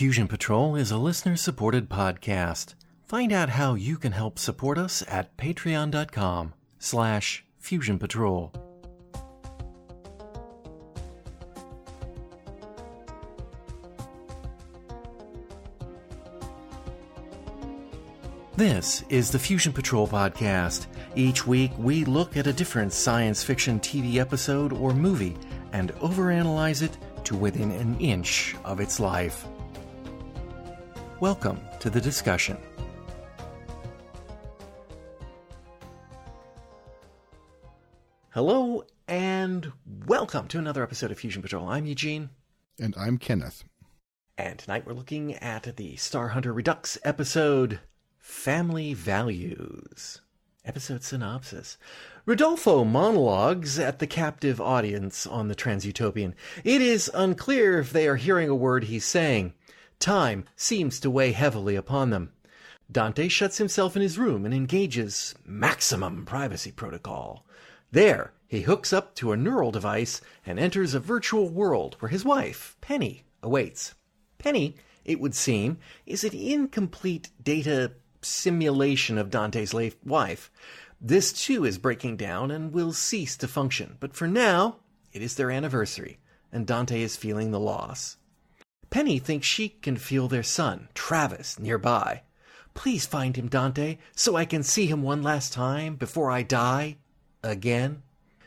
Fusion Patrol is a listener supported podcast. Find out how you can help support us at patreon.com slash fusion patrol. This is the Fusion Patrol podcast. Each week we look at a different science fiction TV episode or movie and overanalyze it to within an inch of its life. Welcome to the discussion. Hello and welcome to another episode of Fusion Patrol. I'm Eugene. And I'm Kenneth. And tonight we're looking at the Star Hunter Redux episode Family Values. Episode synopsis. Rodolfo monologues at the captive audience on the Transutopian. It is unclear if they are hearing a word he's saying. Time seems to weigh heavily upon them. Dante shuts himself in his room and engages maximum privacy protocol. There, he hooks up to a neural device and enters a virtual world where his wife, Penny, awaits. Penny, it would seem, is an incomplete data simulation of Dante's late wife. This too is breaking down and will cease to function, but for now, it is their anniversary, and Dante is feeling the loss. Penny thinks she can feel their son, Travis, nearby. Please find him, Dante, so I can see him one last time before I die. Again.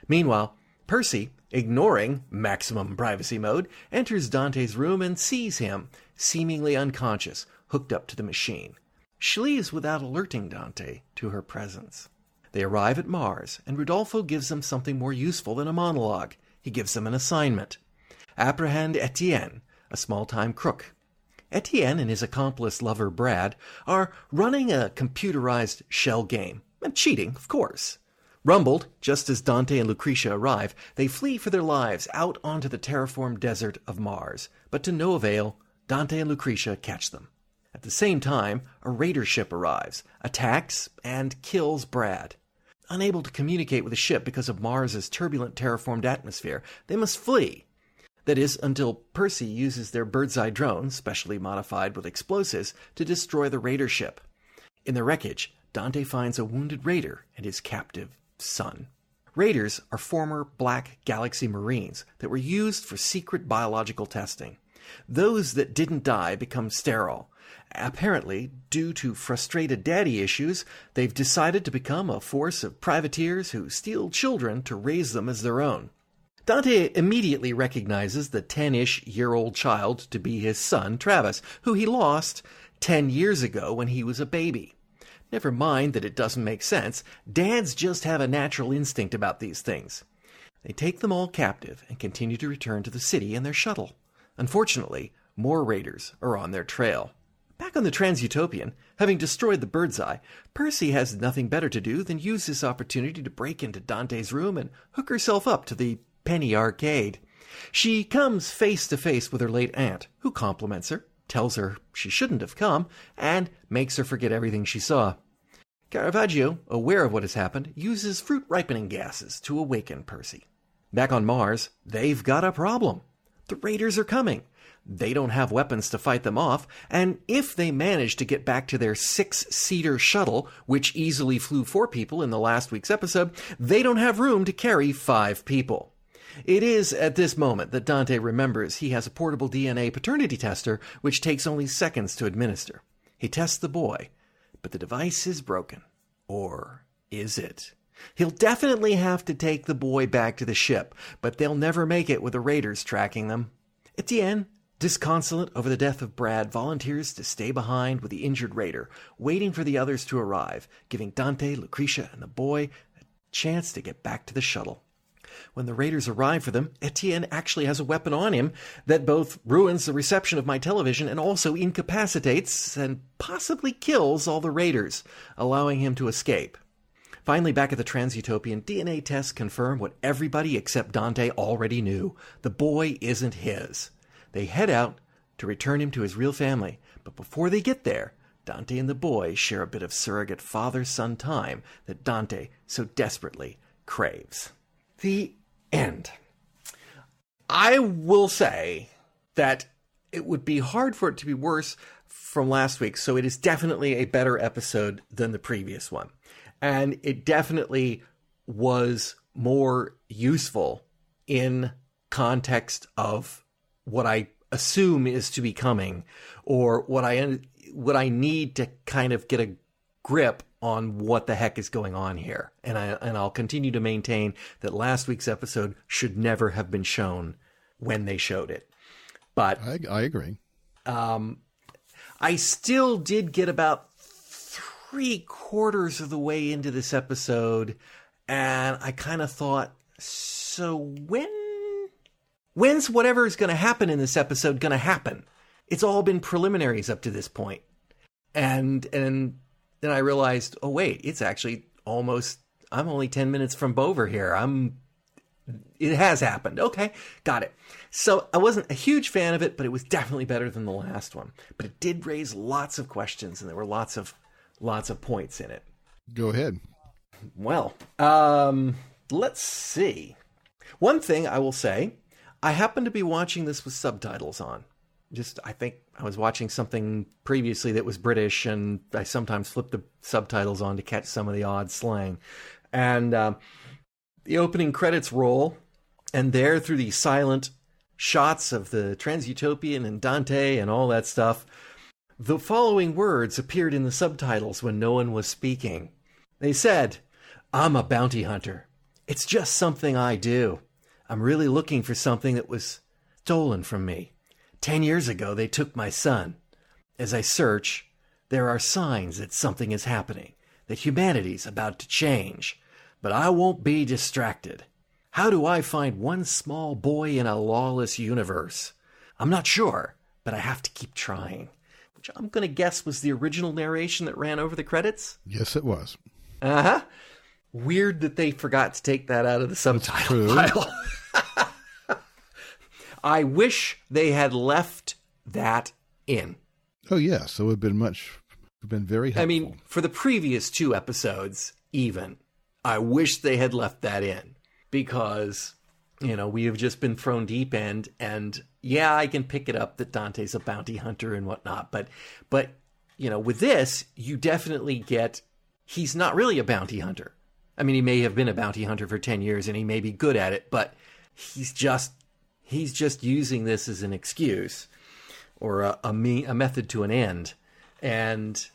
Meanwhile, Percy, ignoring maximum privacy mode, enters Dante's room and sees him, seemingly unconscious, hooked up to the machine. She leaves without alerting Dante to her presence. They arrive at Mars, and Rodolfo gives them something more useful than a monologue. He gives them an assignment. Apprehend Etienne, a small time crook. Etienne and his accomplice lover Brad are running a computerized shell game, and cheating, of course. Rumbled, just as Dante and Lucretia arrive, they flee for their lives out onto the terraformed desert of Mars, but to no avail, Dante and Lucretia catch them. At the same time, a raider ship arrives, attacks, and kills Brad. Unable to communicate with the ship because of Mars's turbulent terraformed atmosphere, they must flee. That is, until Percy uses their bird's eye drone, specially modified with explosives, to destroy the raider ship. In the wreckage, Dante finds a wounded raider and his captive son. Raiders are former Black Galaxy Marines that were used for secret biological testing. Those that didn't die become sterile, Apparently, due to frustrated daddy issues, they've decided to become a force of privateers who steal children to raise them as their own. Dante immediately recognizes the 10 ish year old child to be his son, Travis, who he lost 10 years ago when he was a baby. Never mind that it doesn't make sense, dads just have a natural instinct about these things. They take them all captive and continue to return to the city in their shuttle. Unfortunately, more raiders are on their trail. Back on the Transutopian, having destroyed the bird's eye, Percy has nothing better to do than use this opportunity to break into Dante's room and hook herself up to the penny arcade. She comes face to face with her late aunt, who compliments her, tells her she shouldn't have come, and makes her forget everything she saw. Caravaggio, aware of what has happened, uses fruit ripening gases to awaken Percy. Back on Mars, they've got a problem. The raiders are coming, they don't have weapons to fight them off, and if they manage to get back to their six seater shuttle, which easily flew four people in the last week's episode, they don't have room to carry five people. It is at this moment that Dante remembers he has a portable DNA paternity tester which takes only seconds to administer. He tests the boy, but the device is broken. Or is it? He'll definitely have to take the boy back to the ship, but they'll never make it with the raiders tracking them. Etienne Disconsolate over the death of Brad, volunteers to stay behind with the injured raider, waiting for the others to arrive, giving Dante, Lucretia, and the boy a chance to get back to the shuttle. When the raiders arrive for them, Etienne actually has a weapon on him that both ruins the reception of my television and also incapacitates and possibly kills all the raiders, allowing him to escape. Finally, back at the Transutopian, DNA tests confirm what everybody except Dante already knew the boy isn't his. They head out to return him to his real family, but before they get there, Dante and the boy share a bit of surrogate father son time that Dante so desperately craves. The end. I will say that it would be hard for it to be worse from last week. So it is definitely a better episode than the previous one. And it definitely was more useful in context of what I assume is to be coming or what I what I need to kind of get a grip on what the heck is going on here. And I and I'll continue to maintain that last week's episode should never have been shown when they showed it. But I, I agree. Um, I still did get about three quarters of the way into this episode, and I kind of thought, so when, when's whatever is going to happen in this episode going to happen? It's all been preliminaries up to this point, and and then I realized, oh wait, it's actually almost. I'm only ten minutes from Bover here. I'm. It has happened. Okay, got it. So I wasn't a huge fan of it, but it was definitely better than the last one. But it did raise lots of questions, and there were lots of lots of points in it. Go ahead. Well, um, let's see. One thing I will say, I happen to be watching this with subtitles on. Just, I think I was watching something previously that was British, and I sometimes flip the subtitles on to catch some of the odd slang. And uh, the opening credits roll, and there, through the silent shots of the Transutopian and Dante and all that stuff, the following words appeared in the subtitles when no one was speaking. They said, I'm a bounty hunter. It's just something I do. I'm really looking for something that was stolen from me. Ten years ago, they took my son. As I search, there are signs that something is happening, that humanity's about to change. But I won't be distracted. How do I find one small boy in a lawless universe? I'm not sure, but I have to keep trying. Which I'm going to guess was the original narration that ran over the credits. Yes, it was. Uh huh. Weird that they forgot to take that out of the subtitle. I wish they had left that in. Oh yes, it would have been much been very helpful. I mean, for the previous two episodes, even, I wish they had left that in because, you know, we have just been thrown deep end and yeah, I can pick it up that Dante's a bounty hunter and whatnot, but but you know, with this, you definitely get he's not really a bounty hunter. I mean, he may have been a bounty hunter for 10 years and he may be good at it, but he's just he's just using this as an excuse or a, a, me, a method to an end. And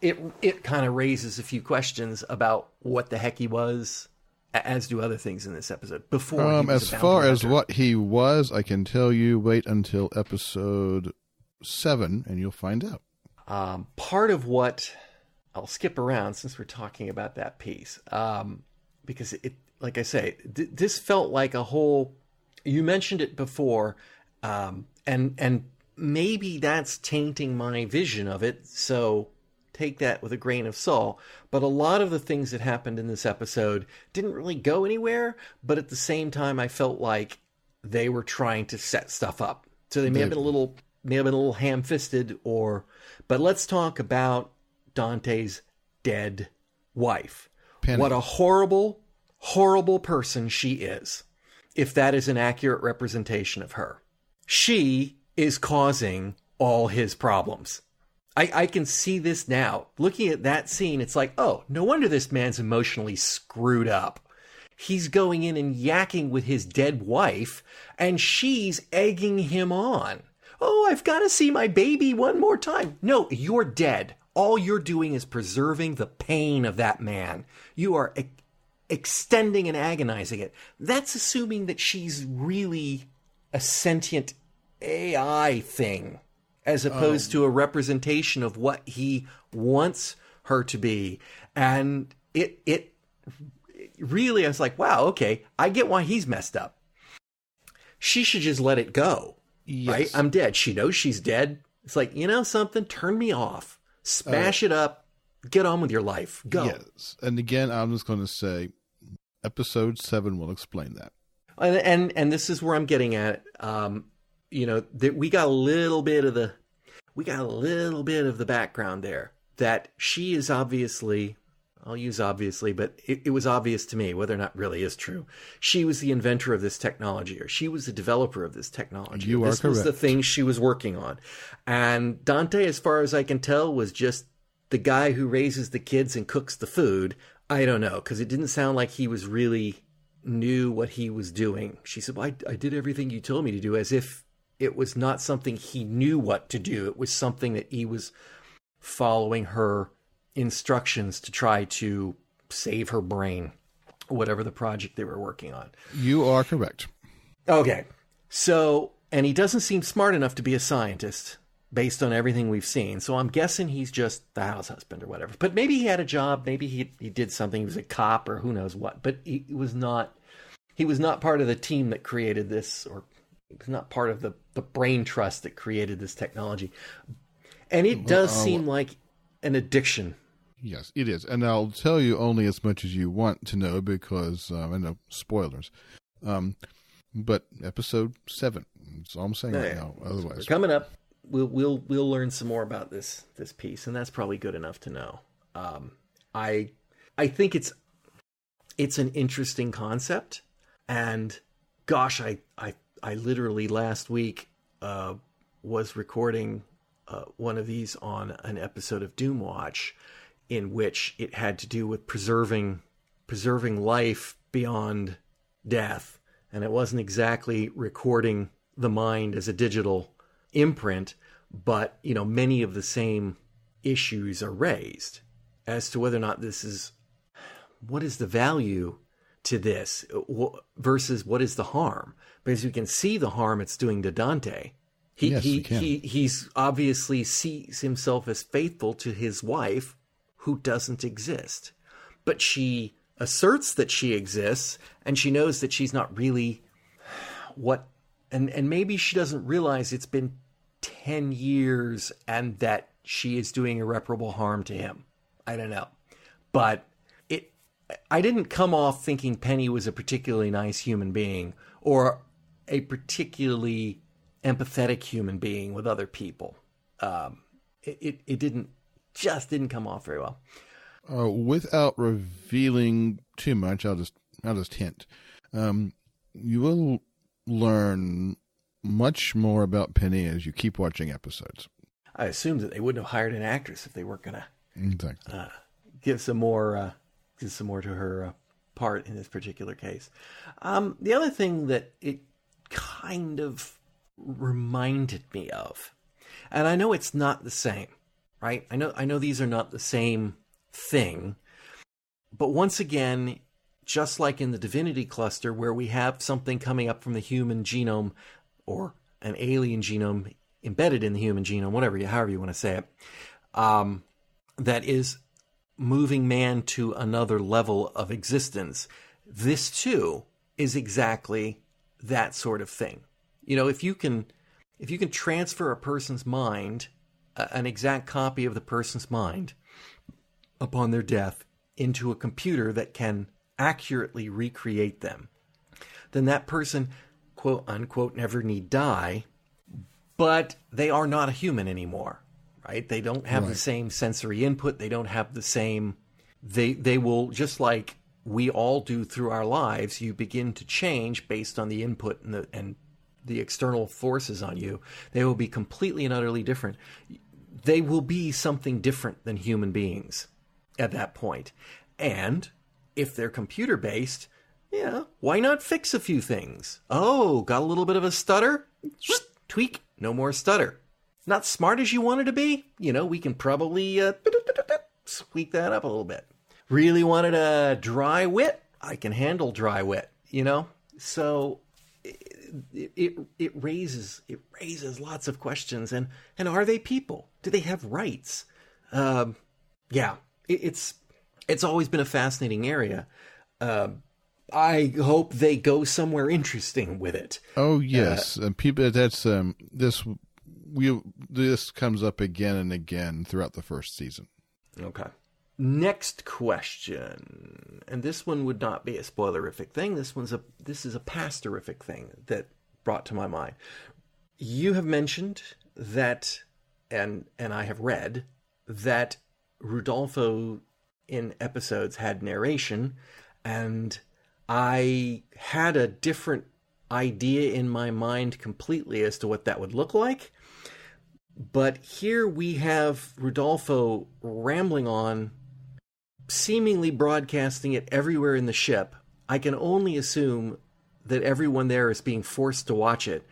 it it kind of raises a few questions about what the heck he was, as do other things in this episode. Before, um, as far hunter. as what he was, I can tell you. Wait until episode seven, and you'll find out. Um, part of what I'll skip around since we're talking about that piece, um, because it, like I say, th- this felt like a whole you mentioned it before, um, and and maybe that's tainting my vision of it. So take that with a grain of salt. But a lot of the things that happened in this episode didn't really go anywhere. But at the same time, I felt like they were trying to set stuff up. So they may have been a little may have been a little ham fisted or but let's talk about Dante's dead wife. Penny. What a horrible, horrible person she is if that is an accurate representation of her. She is causing all his problems. I, I, can see this now. Looking at that scene, it's like, oh, no wonder this man's emotionally screwed up. He's going in and yakking with his dead wife, and she's egging him on. Oh, I've got to see my baby one more time. No, you're dead. All you're doing is preserving the pain of that man. You are extending and agonizing it. That's assuming that she's really a sentient AI thing as opposed um, to a representation of what he wants her to be. And it it really I was like, wow, okay, I get why he's messed up. She should just let it go. Yes. Right? I'm dead. She knows she's dead. It's like, you know something? Turn me off. Smash uh, it up. Get on with your life. Go. Yes. And again, I'm just going to say Episode seven will explain that. And and, and this is where I'm getting at. Um, you know, that we got a little bit of the we got a little bit of the background there that she is obviously I'll use obviously, but it, it, was obvious to me whether or not really is true. She was the inventor of this technology, or she was the developer of this technology. You this are correct. was the thing she was working on. And Dante, as far as I can tell, was just the guy who raises the kids and cooks the food. I don't know, because it didn't sound like he was really knew what he was doing. She said, well, I, I did everything you told me to do, as if it was not something he knew what to do. It was something that he was following her instructions to try to save her brain, whatever the project they were working on. You are correct. Okay. So, and he doesn't seem smart enough to be a scientist based on everything we've seen. So I'm guessing he's just the house husband or whatever. But maybe he had a job, maybe he he did something, he was a cop or who knows what. But he was not he was not part of the team that created this or he was not part of the the brain trust that created this technology. And it does uh, seem like an addiction Yes, it is, and I'll tell you only as much as you want to know because um, I know spoilers. Um, but episode seven. That's all I'm saying right now. Otherwise, coming up, we'll we'll we'll learn some more about this this piece, and that's probably good enough to know. Um, I I think it's it's an interesting concept, and gosh, I I I literally last week uh, was recording uh, one of these on an episode of Doom Watch in which it had to do with preserving preserving life beyond death and it wasn't exactly recording the mind as a digital imprint but you know many of the same issues are raised as to whether or not this is what is the value to this? Versus what is the harm? Because you can see the harm it's doing to Dante. He yes, he, he he's obviously sees himself as faithful to his wife who doesn't exist. But she asserts that she exists and she knows that she's not really what and and maybe she doesn't realize it's been 10 years and that she is doing irreparable harm to him. I don't know. But it I didn't come off thinking Penny was a particularly nice human being or a particularly empathetic human being with other people. Um, it, it, it didn't just didn't come off very well. Uh, without revealing too much, I'll just I'll just hint. Um, you will learn much more about Penny as you keep watching episodes. I assume that they wouldn't have hired an actress if they weren't going to exactly. uh, give some more uh, give some more to her uh, part in this particular case. Um, the other thing that it kind of reminded me of, and I know it's not the same, right? I know I know these are not the same thing, but once again, just like in the divinity cluster where we have something coming up from the human genome or an alien genome embedded in the human genome, whatever you however you want to say it, um, that is moving man to another level of existence. This too is exactly that sort of thing. You know, if you can if you can transfer a person's mind an exact copy of the person's mind upon their death into a computer that can accurately recreate them, then that person, quote unquote, never need die, but they are not a human anymore, right? They don't have right. the same sensory input. They don't have the same, they, they will, just like we all do through our lives, you begin to change based on the input and the, and the external forces on you. They will be completely and utterly different they will be something different than human beings at that point. And if they're computer based, yeah, why not fix a few things? Oh, got a little bit of a stutter? Tweak, no more stutter. Not smart as you wanted to be? You know, we can probably uh, tweak that up a little bit. Really wanted a dry wit? I can handle dry wit, you know? So it, it, it raises it raises lots of questions and and are they people do they have rights um, yeah it, it's it's always been a fascinating area uh, I hope they go somewhere interesting with it. Oh yes, uh, and people. That's um. This we this comes up again and again throughout the first season. Okay. Next question, and this one would not be a spoilerific thing. This one's a this is a pastorific thing that brought to my mind. You have mentioned that, and and I have read that Rudolfo in episodes had narration, and I had a different idea in my mind completely as to what that would look like. But here we have Rodolfo rambling on, seemingly broadcasting it everywhere in the ship. I can only assume that everyone there is being forced to watch it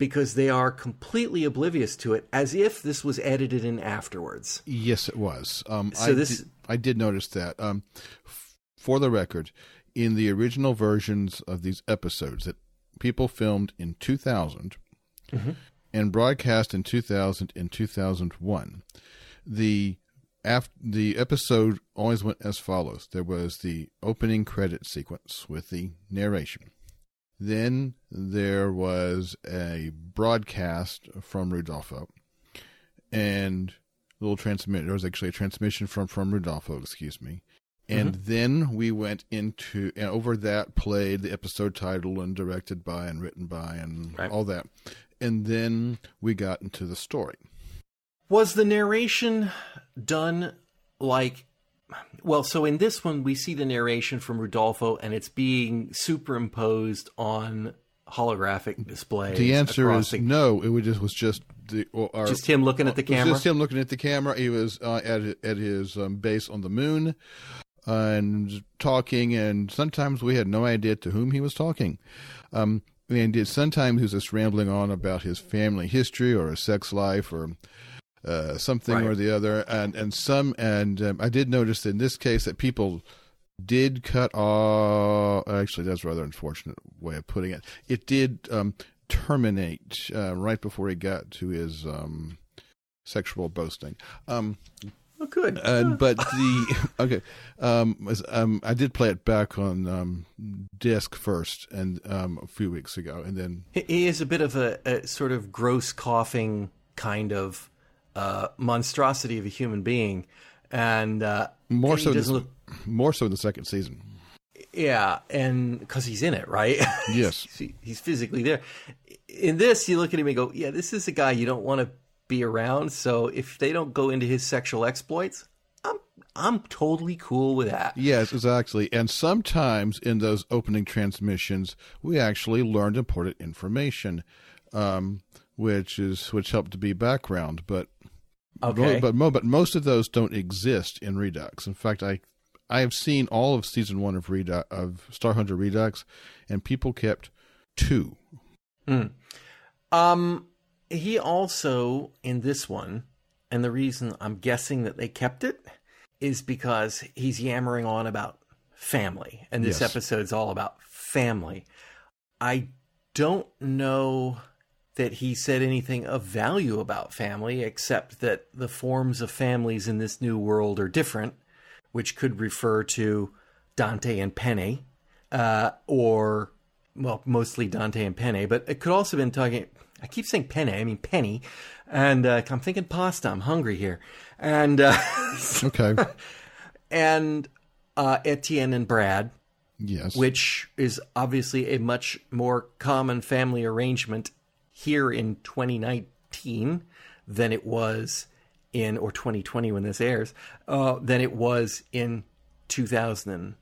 because they are completely oblivious to it, as if this was edited in afterwards. Yes, it was. Um, So I this- did, I did notice that. Um, f- for the record, in the original versions of these episodes that people filmed in 2000 and broadcast in 2000 and 2001, the af- the episode always went as follows. There was the opening credit sequence with the narration. Then there was a broadcast from Rudolfo, and a little transmit. There was actually a transmission from from Rudolfo, excuse me. And mm-hmm. then we went into and over that played the episode title and directed by and written by and Right. all that. And then we got into the story. Was the narration done like well, so in this one we see the narration from Rudolfo and it's being superimposed on holographic displays. The answer is the- no. It was just was just the or, just him looking at the It was camera. just him looking at the camera. He was uh, at at his um, base on the moon uh, and talking. And sometimes we had no idea to whom he was talking. Um, and sometimes he was just rambling on about his family history or his sex life or uh, something Right. or the other. And and some and um, I did notice in this case that people did cut off. Actually, that's a rather unfortunate way of putting it. It did um, terminate uh, right before he got to his um, sexual boasting. Um, oh, good. and but the okay, um, was- um, I did play it back on um, disc first, and um, a few weeks ago, and then He- He is a bit of a, a sort of gross coughing kind of uh, monstrosity of a human being, and uh, more so, this, look, more so in the second season. yeah, and because he's in it, right? Yes. He's- he's physically there. In this, you look at him and go, "Yeah, this is a guy you don't want to be around." So if they don't go into his sexual exploits, I'm I'm totally cool with that. Yes, exactly. And sometimes in those opening transmissions, we actually learned important information, um, which is which helped to be background. But Okay. but but most of those don't exist in Redux. In fact, I I have seen all of season one of Redux of Star Hunter Redux, and people kept two. Um, he also in this one, and the reason I'm guessing that they kept it is because he's yammering on about family, and this Yes. episode's all about family. I don't know that he said anything of value about family, except that the forms of families in this new world are different, which could refer to Dante and Penny, uh, or well, mostly Dante and Penny, but it could also have been talking. I keep saying Penny, I mean Penny, and uh, I'm thinking pasta. I'm hungry here, and uh, Okay. and uh, Etienne and Brad, yes. which is obviously a much more common family arrangement here in 2019 than it was in or 2020 when this airs uh, than it was in 2001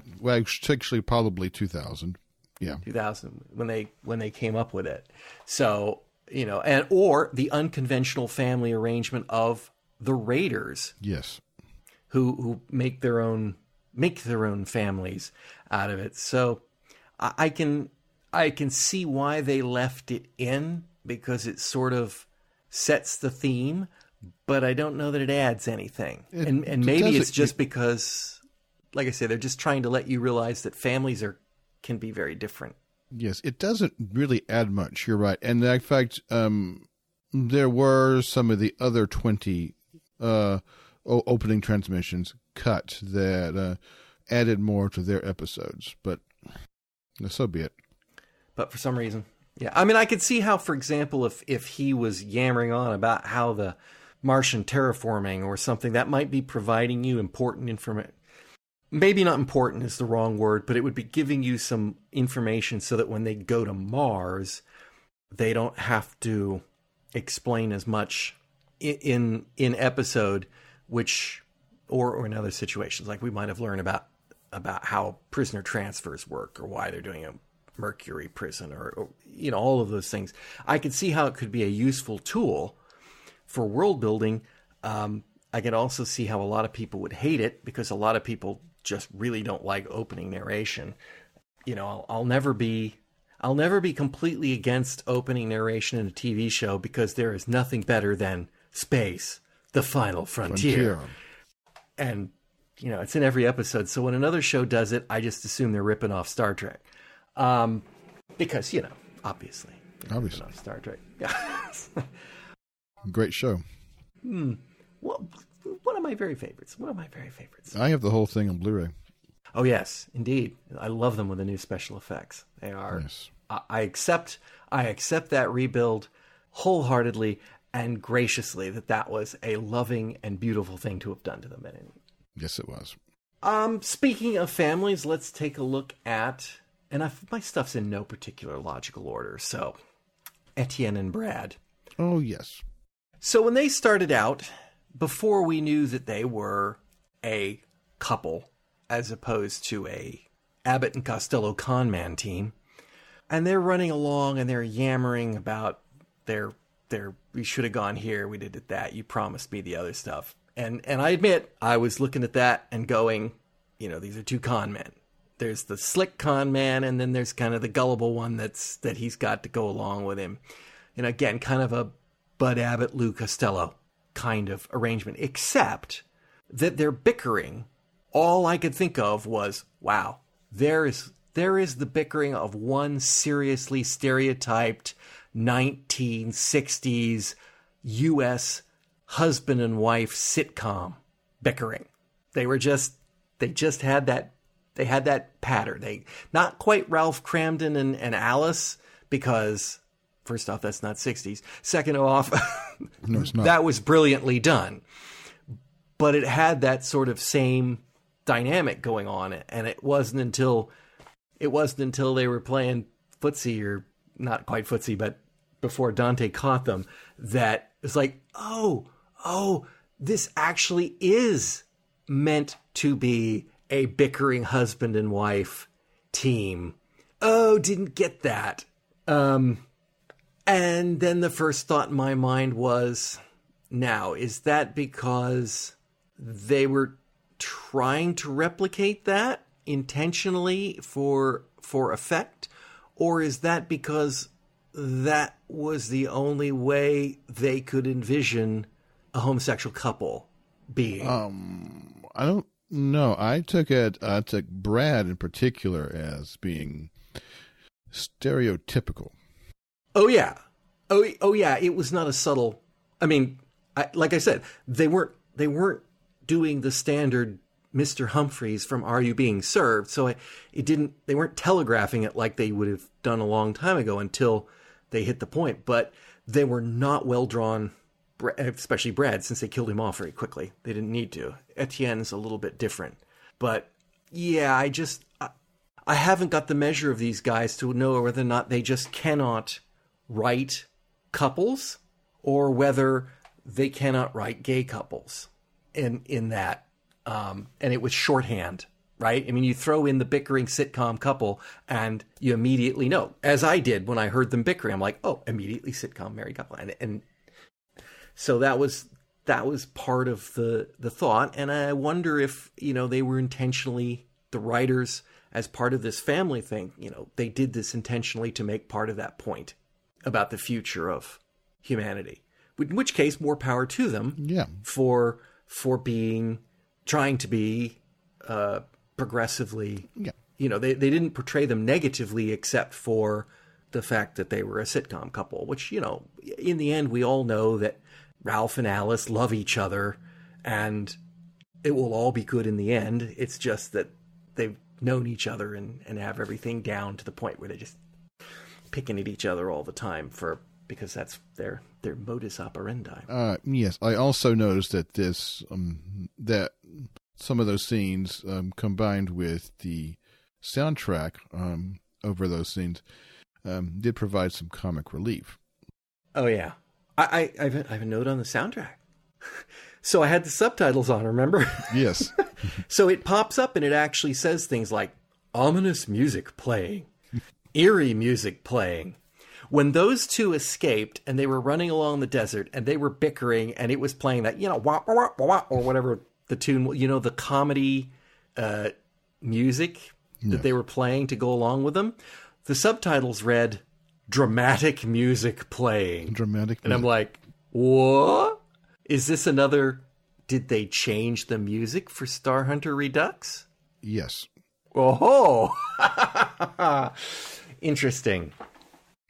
two- well, actually, probably two thousand. Yeah. 2000 when they when they came up with it so you know and or the unconventional family arrangement of the raiders Yes. who who make their own make their own families out of it. So I, I can I can see why they left it in because it sort of sets the theme, but I don't know that it adds anything. and and maybe it's just because, like I said, they're just trying to let you realize that families are can be very different. Yes, it doesn't really add much. You're right, and in fact, um, there were some of the other twenty uh, opening transmissions cut that uh, added more to their episodes, but so be it. But for some reason yeah. I mean i could see how for example if if he was yammering on about how the martian terraforming or something that might be providing you important information maybe not important is the wrong word but it would be giving you some information so that when they go to mars they don't have to explain as much in in episode which or or in other situations, like we might have learned about about how prisoner transfers work or why they're doing a mercury prison or, or you know all of those things. I could see how it could be a useful tool for world building. Um, I can also see how a lot of people would hate it because a lot of people just really don't like opening narration. You know, I'll, I'll never be I'll never be completely against opening narration in a TV show because there is nothing better than space, the final frontier. frontier. And you know, it's in every episode. So when another show does it, I just assume they're ripping off Star Trek. Um, because, you know, obviously. Obviously. Star Trek. Yeah. Great show. Hmm. Well, one of my very favorites. One of my very favorites. I have the whole thing on Blu-ray. Oh yes, indeed. I love them with the new special effects. They are. Yes. I, I accept. I accept that rebuild wholeheartedly and graciously. That that was a loving and beautiful thing to have done to them. Yes, it was. Um, speaking of families, let's take a look at. And I've, my stuff's in no particular logical order. So, Etienne and Brad. Oh yes. So when they started out, before we knew that they were a couple as opposed to a Abbott and Costello con man team, and they're running along and they're yammering about their their we should have gone here, we did it that, you promised me the other stuff. And and I admit I was looking at that and going, you know, these are two con men. There's the slick con man and then there's kind of the gullible one that's that he's got to go along with him. And again, kind of a Bud Abbott, Lou Costello kind of arrangement, except that they're bickering. All I could think of was, wow, there is there is the bickering of one seriously stereotyped 1960s US husband and wife sitcom bickering. They were just they just had that they had that pattern. They not quite Ralph Kramden and, and Alice because First off, that's not 60s. Second off, no, that was brilliantly done. But it had that sort of same dynamic going on. And it wasn't until it wasn't until they were playing footsie or not quite footsie, but before Dante caught them that it's like, oh, oh, this actually is meant to be a bickering husband and wife team. Oh, didn't get that. Um, and then the first thought in my mind was now, is that because they were trying to replicate that intentionally for for effect or is that because that was the only way they could envision a homosexual couple being um i don't know i took it i took brad in particular as being stereotypical Oh yeah, oh oh yeah. It was not a subtle. I mean, I, like I said, they weren't they weren't doing the standard Mr. Humphries from Are You Being Served? So it, it didn't. They weren't telegraphing it like they would have done a long time ago until they hit the point. But they were not well drawn, especially Brad, since they killed him off very quickly. They didn't need to. Etienne's a little bit different, but yeah, I just I, haven't got the measure of these guys to know whether or not they just cannot write couples or whether they cannot write gay couples in in that um, and it was shorthand right i mean you throw in the bickering sitcom couple and you immediately know as i did when i heard them bickering i'm like oh immediately sitcom married couple and and so that was that was part of the the thought and i wonder if you know they were intentionally the writers as part of this family thing you know they did this intentionally to make part of that point about the future of humanity. In which case, more power to them. Yeah. For for being trying to be uh, progressively. Yeah. You know, they they didn't portray them negatively except for the fact that they were a sitcom couple, which you know, in the end, we all know that Ralph and Alice love each other, and it will all be good in the end. It's just that they've known each other and, and have everything down to the point where they're just picking at each other all the time for because that's their their modus operandi. Uh, yes, I also noticed that this um, that some of those scenes um, combined with the soundtrack um, over those scenes um, did provide some comic relief. Oh yeah, I, I, I, have, a, I have a note on the soundtrack. So I had the subtitles on, remember? Yes. so it pops up and it actually says things like ominous music playing, eerie music playing. When those two escaped and they were running along the desert and they were bickering and it was playing that, you know, wah, wah, wah, wah, or whatever the tune, you know, the comedy uh, music that they were playing to go along with them, the subtitles read dramatic music playing. Dramatic. And I'm like, what? Is this another? Did they change the music for Star Hunter Redux? yes. Oh, interesting.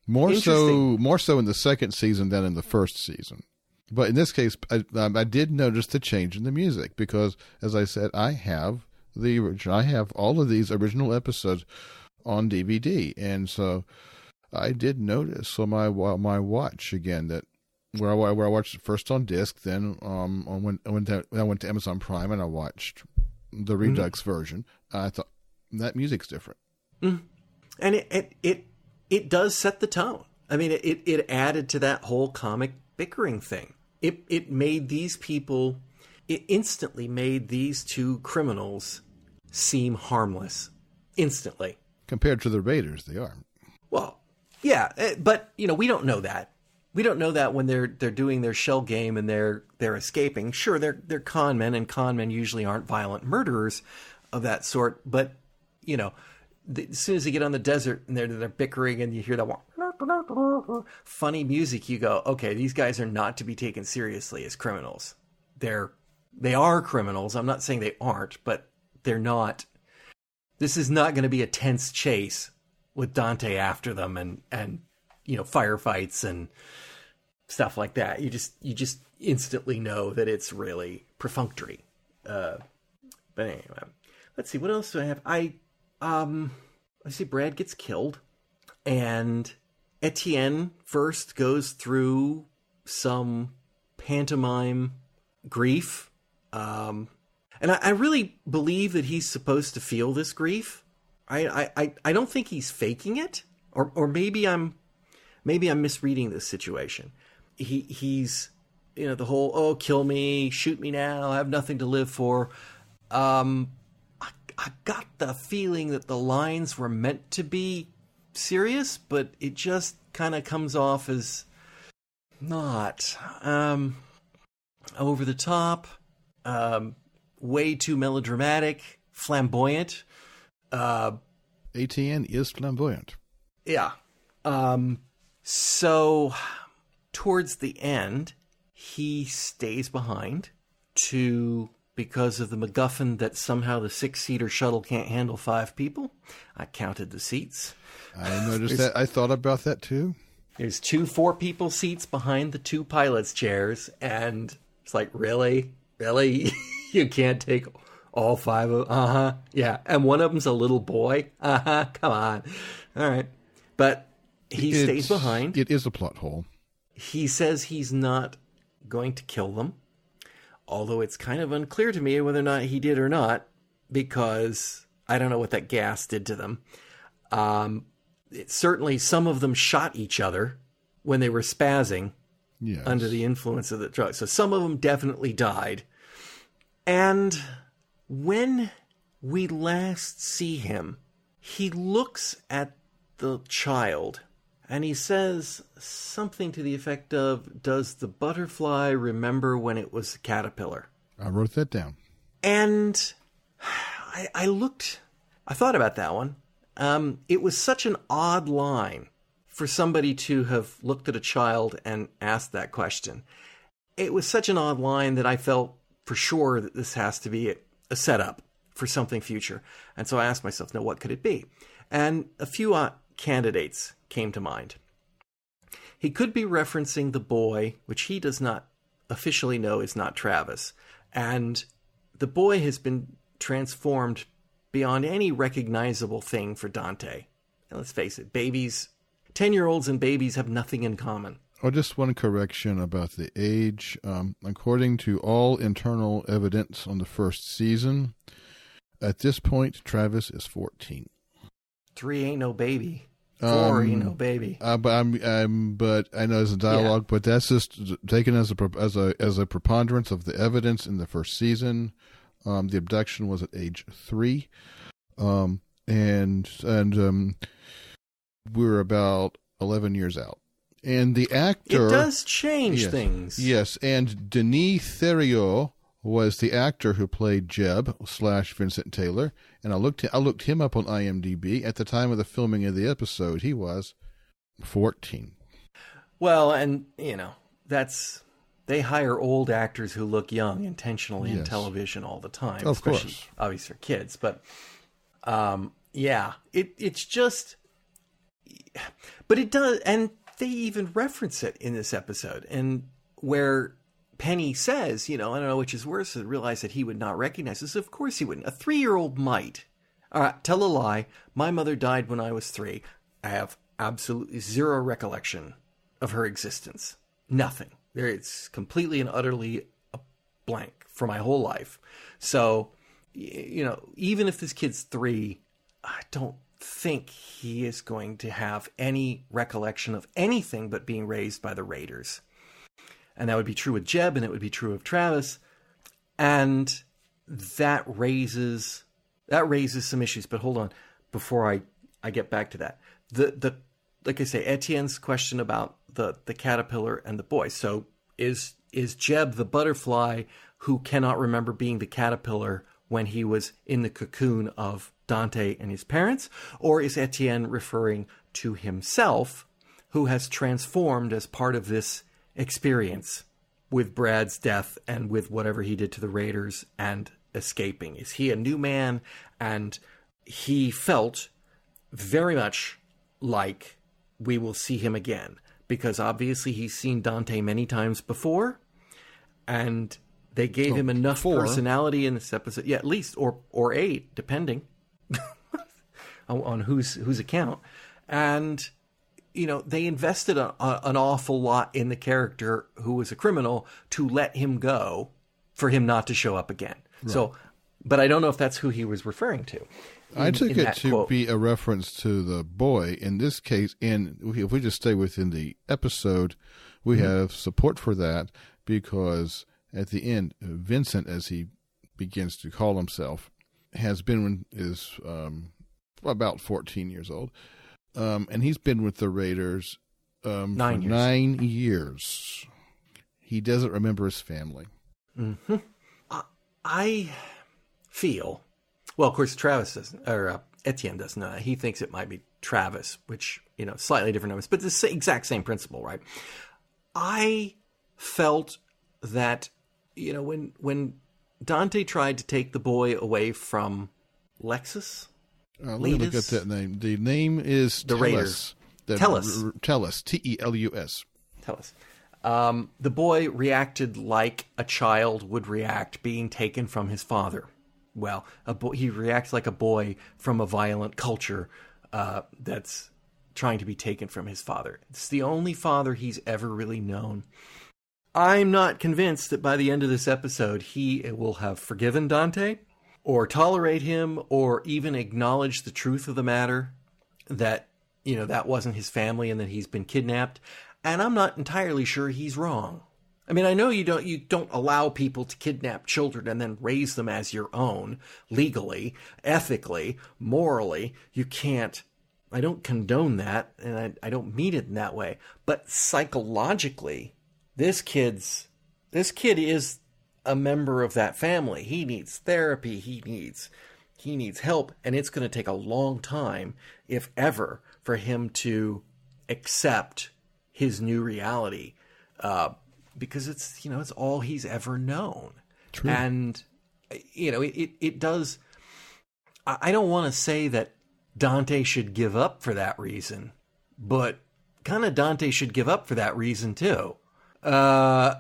More so, more so in the second season than in the first season. But in this case, I, um, I did notice the change in the music because, as I said, I have the I have all of these original episodes on DVD, and so I did notice on my my watch again that where I where I watched it first on disc, then um on when I went to, I went to Amazon Prime and I watched the Redux version. I thought that music's different. and it it it, it does set the tone. I mean, it, it added to that whole comic bickering thing. It it made these people. It instantly made these two criminals seem harmless. Instantly. Compared to the Raiders, they are. Well, yeah, eh, but you know we don't know that. We don't know that when they're they're doing their shell game and they're they're escaping. Sure, they're they're con men, and con men usually aren't violent murderers of that sort. But you know, the, as soon as they get on the desert and they're they're bickering, and you hear that funny music, you go, okay, these guys are not to be taken seriously as criminals. They're they are criminals. I'm not saying they aren't, but they're not. This is not going to be a tense chase with Dante after them and and you know firefights and stuff like that. You just you just instantly know that it's really perfunctory. Uh, but anyway, let's see what else do I have. I um I see Brad gets killed, and Etienne first goes through some pantomime grief. Um, and I, I really believe that he's supposed to feel this grief. I, I, I, don't think he's faking it, or or maybe I'm maybe I'm misreading this situation. He he's you know the whole oh kill me shoot me now I have nothing to live for. Um, I, I got the feeling that the lines were meant to be serious, but it just kind of comes off as not um over the top, um, way too melodramatic, flamboyant. Uh, Etienne is flamboyant. yeah. Um, so towards the end, he stays behind to because of the MacGuffin that somehow the six seater shuttle can't handle five people. I counted the seats. I noticed that. I thought about that too. There's two four people seats behind the two pilots' chairs, and it's like, really? Really? you can't take all five of Uh huh. Yeah. And one of them's a little boy. Uh huh. Come on. All right. But he stays behind. It is a plot hole. he says he's not going to kill them, although it's kind of unclear to me whether or not he did or not, because I don't know what that gas did to them. Um, it, certainly, some of them shot each other when they were spazzing Yes. under the influence of the drug. So some of them definitely died. And when we last see him, he looks at the child and he says something to the effect of Does the butterfly remember when it was a caterpillar? I wrote that down. And I, I looked, I thought about that one. Um, it was such an odd line for somebody to have looked at a child and asked that question. It was such an odd line that I felt for sure that this has to be a, a setup for something future. And so I asked myself, now what could it be? And a few uh, candidates came to mind. He could be referencing the boy, which he does not officially know is not Travis. And the boy has been transformed beyond any recognizable thing for Dante. And let's face it, babies, 10 year olds and babies have nothing in common. Oh, just one correction about the age. Um, according to all internal evidence on the first season, at this point, Travis is 14. Three ain't no baby. Four, Um, you know, baby. Uh, but I'm, I'm, but I know it's a dialogue, but that's just taken as a as a as a preponderance of the evidence in the first season. Um, the abduction was at age three, um, and and um, we're about eleven years out. And the actor It does change Yes. things. Yes, and Denis Theriot was the actor who played Jeb slash Vincent Taylor, and I looked I looked him up on IMDb. At the time of the filming of the episode, he was fourteen. Well, and you know, that's they hire old actors who look young intentionally in television all the time, Of especially course. obviously for kids. But um, yeah, it it's just, but it does, and they even reference it in this episode, and where Penny says, you know, I don't know which is worse, to realize that he would not recognize this. Of course he wouldn't. A three year old might. All right, tell a lie. My mother died when I was three. I have absolutely zero recollection of her existence. Nothing. There, it's completely and utterly a blank for my whole life. So, you know, even if this kid's three, I don't think he is going to have any recollection of anything but being raised by the Raiders. And that would be true with Jeb, and it would be true of Travis. And that raises that raises some issues. But hold on, before I I get back to that, the the like I say, Etienne's question about the the caterpillar and the boy. So is is Jeb the butterfly who cannot remember being the caterpillar when he was in the cocoon of Dante and his parents, or is Etienne referring to himself, who has transformed as part of this experience with Brad's death and with whatever he did to the Raiders and escaping? Is he a new man? And he felt very much like we will see him again because obviously he's seen Dante many times before and they gave him enough four. personality in this episode yeah at least or or eight depending on, whose whose account and you know they invested a, a, an awful lot in the character who was a criminal to let him go for him not to show up again so but i don't know if that's who he was referring to I in- took it to quote. be a reference to the boy. In this case, in if we just stay within the episode, we Mm-hmm. have support for that because at the end, Vincent, as he begins to call himself, has been is um, about fourteen years old, um, and he's been with the Raiders um, Nine for years. nine years. He doesn't remember his family. I feel, well, of course, Travis doesn't, or uh, Etienne doesn't know that. He thinks it might be Travis, which, you know, slightly different numbers, but the exact same principle, right? I felt that, you know, when, when Dante tried to take the boy away from Lexus, Uh, let me look at that name. The name is The Tellus. Raiders. The- Tellus. R- Tellus. T E L U S. tell us. Um, the boy reacted like a child would react being taken from his father. Well, a boy, he reacts like a boy from a violent culture uh, that's trying to be taken from his father. It's the only father he's ever really known. I'm not convinced that by the end of this episode he will have forgiven Dante or tolerate him or even acknowledge the truth of the matter that you know that wasn't his family and that he's been kidnapped. And i'm not entirely sure he's wrong. I mean i know you don't you don't allow people to kidnap children and then raise them as your own legally ethically morally. You can't i don't condone that and i, I don't mean it in that way. But psychologically this kid's this kid is a member of that family. He needs therapy. He needs he needs help. And it's going to take a long time if ever for him to accept his new reality uh, because it's you know it's all he's ever known. True. and you know it, it, it does I, I don't want to say that dante should give up for that reason but kind of dante should give up for that reason too uh,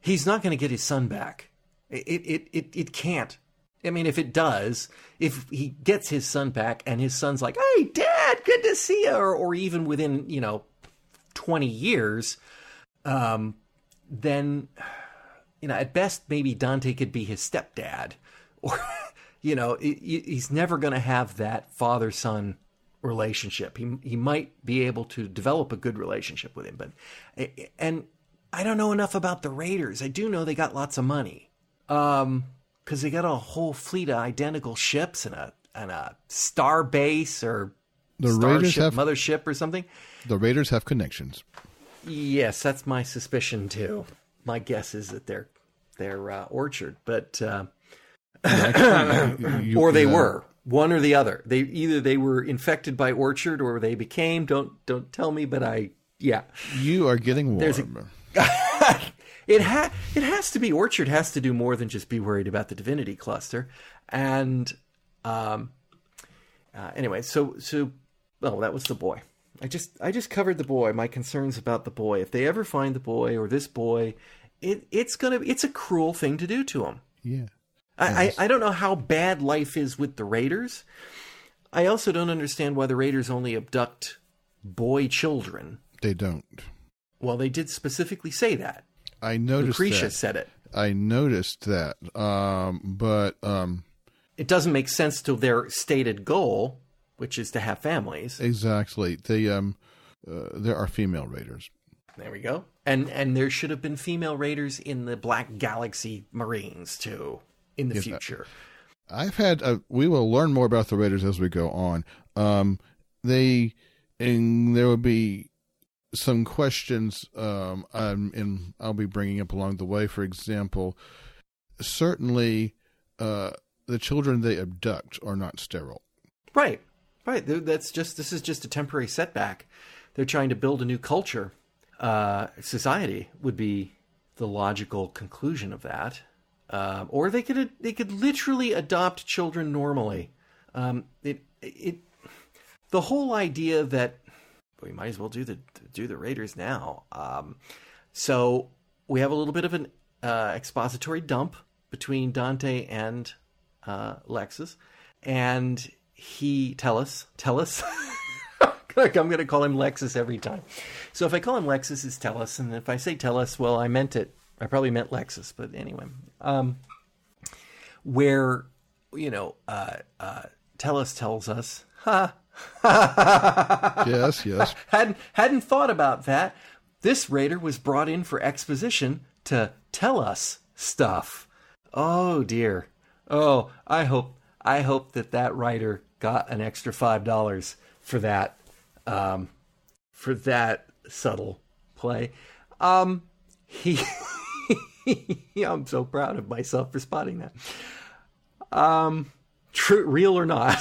he's not going to get his son back. It, it, it, it can't. I mean, if it does, if he gets his son back and his son's like, "Hey, Dad, good to see you," or, or even within you know twenty years, um, then you know at best maybe Dante could be his stepdad, or you know he- he's never going to have that father son relationship. He he might be able to develop a good relationship with him, but and I don't know enough about the Raiders. I do know they got lots of money. Um cuz they got a whole fleet of identical ships and a and a star base or the Raiders have mothership or something. The Raiders have connections. Yes, that's my suspicion too. My guess is that they're they're uh, orchard, but uh, you, or they uh, were one or the other. They either they were infected by orchard or they became. Don't don't tell me, but I yeah. You are getting warm. A, it ha it has to be orchard has to do more than just be worried about the divinity cluster, and um, uh, anyway, so so oh that was the boy. I just I just covered the boy. My concerns about the boy. If they ever find the boy or this boy, it it's gonna it's a cruel thing to do to him. Yeah. I, I, I don't know how bad life is with the Raiders. I also don't understand why the Raiders only abduct boy children. They don't. Well, they did specifically say that. I noticed Lucretia that. said it. I noticed that. Um, but um, it doesn't make sense to their stated goal which is to have families. Exactly. They um, uh, there are female raiders. There we go. And and there should have been female raiders in the Black Galaxy Marines too in the yes, future. I've had. A, we will learn more about the raiders as we go on. Um, they and there will be some questions. Um, I'm in. I'll be bringing up along the way. For example, certainly, uh, the children they abduct are not sterile. Right. Right. That's just this is just a temporary setback. They're trying to build a new culture. Uh, society would be the logical conclusion of that. Um, or they could they could literally adopt children normally. Um, it it the whole idea that we might as well do the do the Raiders now. Um, so we have a little bit of an uh, expository dump between Dante and uh, Lexus, and he tell us tell us I'm going to call him Lexus every time. So if I call him Lexus, it's Tellus, and if I say Tellus, well, I meant it. I probably meant Lexus, but anyway, um, where you know, uh, uh, Tellus tells us, ha. yes, yes. hadn't hadn't thought about that. This raider was brought in for exposition to tell us stuff. Oh dear. Oh, I hope I hope that that writer got an extra five dollars for that, um, for that subtle play. Um, he, I'm so proud of myself for spotting that. Um, true, real or not.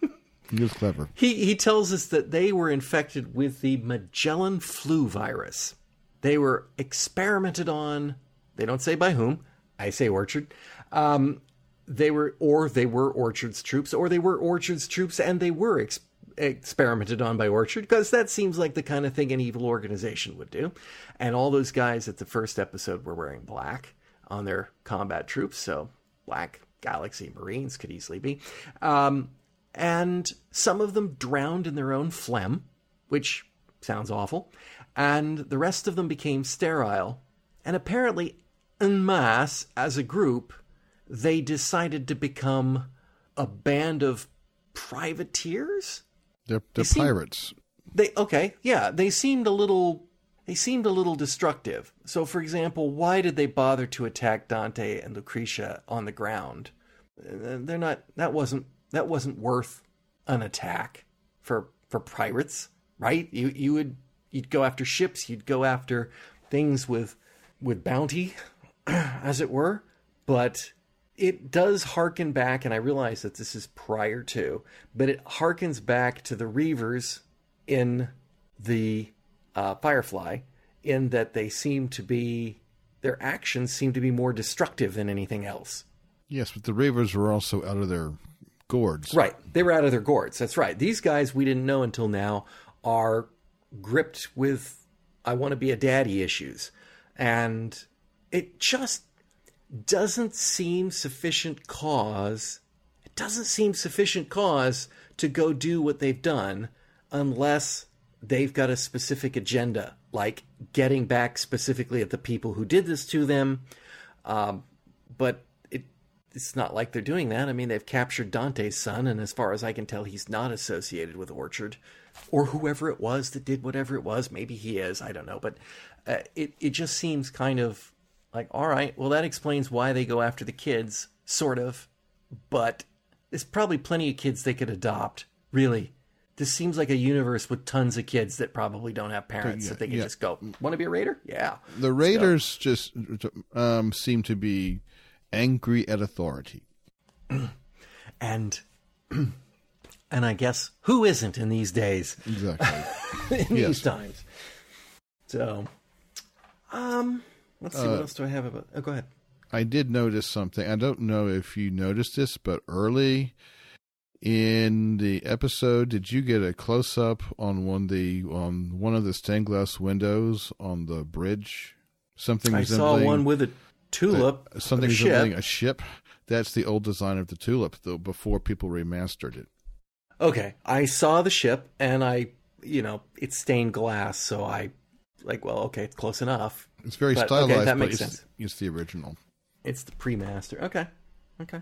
he was clever. He he tells us that they were infected with the Magellan flu virus. They were experimented on. They don't say by whom. I say Orchard. Um, they were or they were Orchard's troops or they were Orchard's troops and they were ex- experimented on by Orchard because that seems like the kind of thing an evil organization would do. And all those guys at the first episode were wearing black on their combat troops, so black Galaxy Marines could easily be. Um, and some of them drowned in their own phlegm, which sounds awful. And the rest of them became sterile. And apparently, en masse, as a group, they decided to become a band of privateers. They're, they're they pirates. they okay, yeah. They seemed a little. They seemed a little destructive. So, for example, why did they bother to attack Dante and Lucretia on the ground? Uh, they're not. That wasn't. That wasn't worth an attack for for pirates, right? You you would you'd go after ships. You'd go after things with with bounty, as it were. But it does harken back, and I realize that this is prior to, but it harkens back to the Reavers in the uh, Firefly, in that they seem to be, their actions seem to be more destructive than anything else. Yes, but the Reavers were also out of their gourds. Right. They were out of their gourds. That's right. These guys we didn't know until now are gripped with I want to be a daddy issues. And it just doesn't seem sufficient cause. It doesn't seem sufficient cause to go do what they've done unless they've got a specific agenda, like getting back specifically at the people who did this to them. Um, but it it's not like they're doing that. I mean, they've captured Dante's son, and as far as I can tell, he's not associated with Orchard or whoever it was that did whatever it was. Maybe he is. I don't know. But uh, it it just seems kind of like all right. Well, that explains why they go after the kids, sort of. But there's probably plenty of kids they could adopt. Really, this seems like a universe with tons of kids that probably don't have parents Yeah, that they can yeah. just go. Want to be a raider? Yeah. The Raiders just um, seem to be angry at authority. and and I guess who isn't in these days, Exactly. in Yes. these times. So, um, let's see what Uh, else do I have about. Oh, go ahead. I did notice something. I don't know if you noticed this, but early in the episode, did you get a close up on one of the on one of the stained glass windows on the bridge? Something I saw one with a tulip, uh, something a resembling ship. a ship. That's the old design of the tulip, though. Before people remastered it. Okay, I saw the ship, and I, you know, it's stained glass, so I, like, well, okay, it's close enough. It's very But, okay, stylized, that but makes it's, sense. it's the original. It's the pre-master. Okay, okay.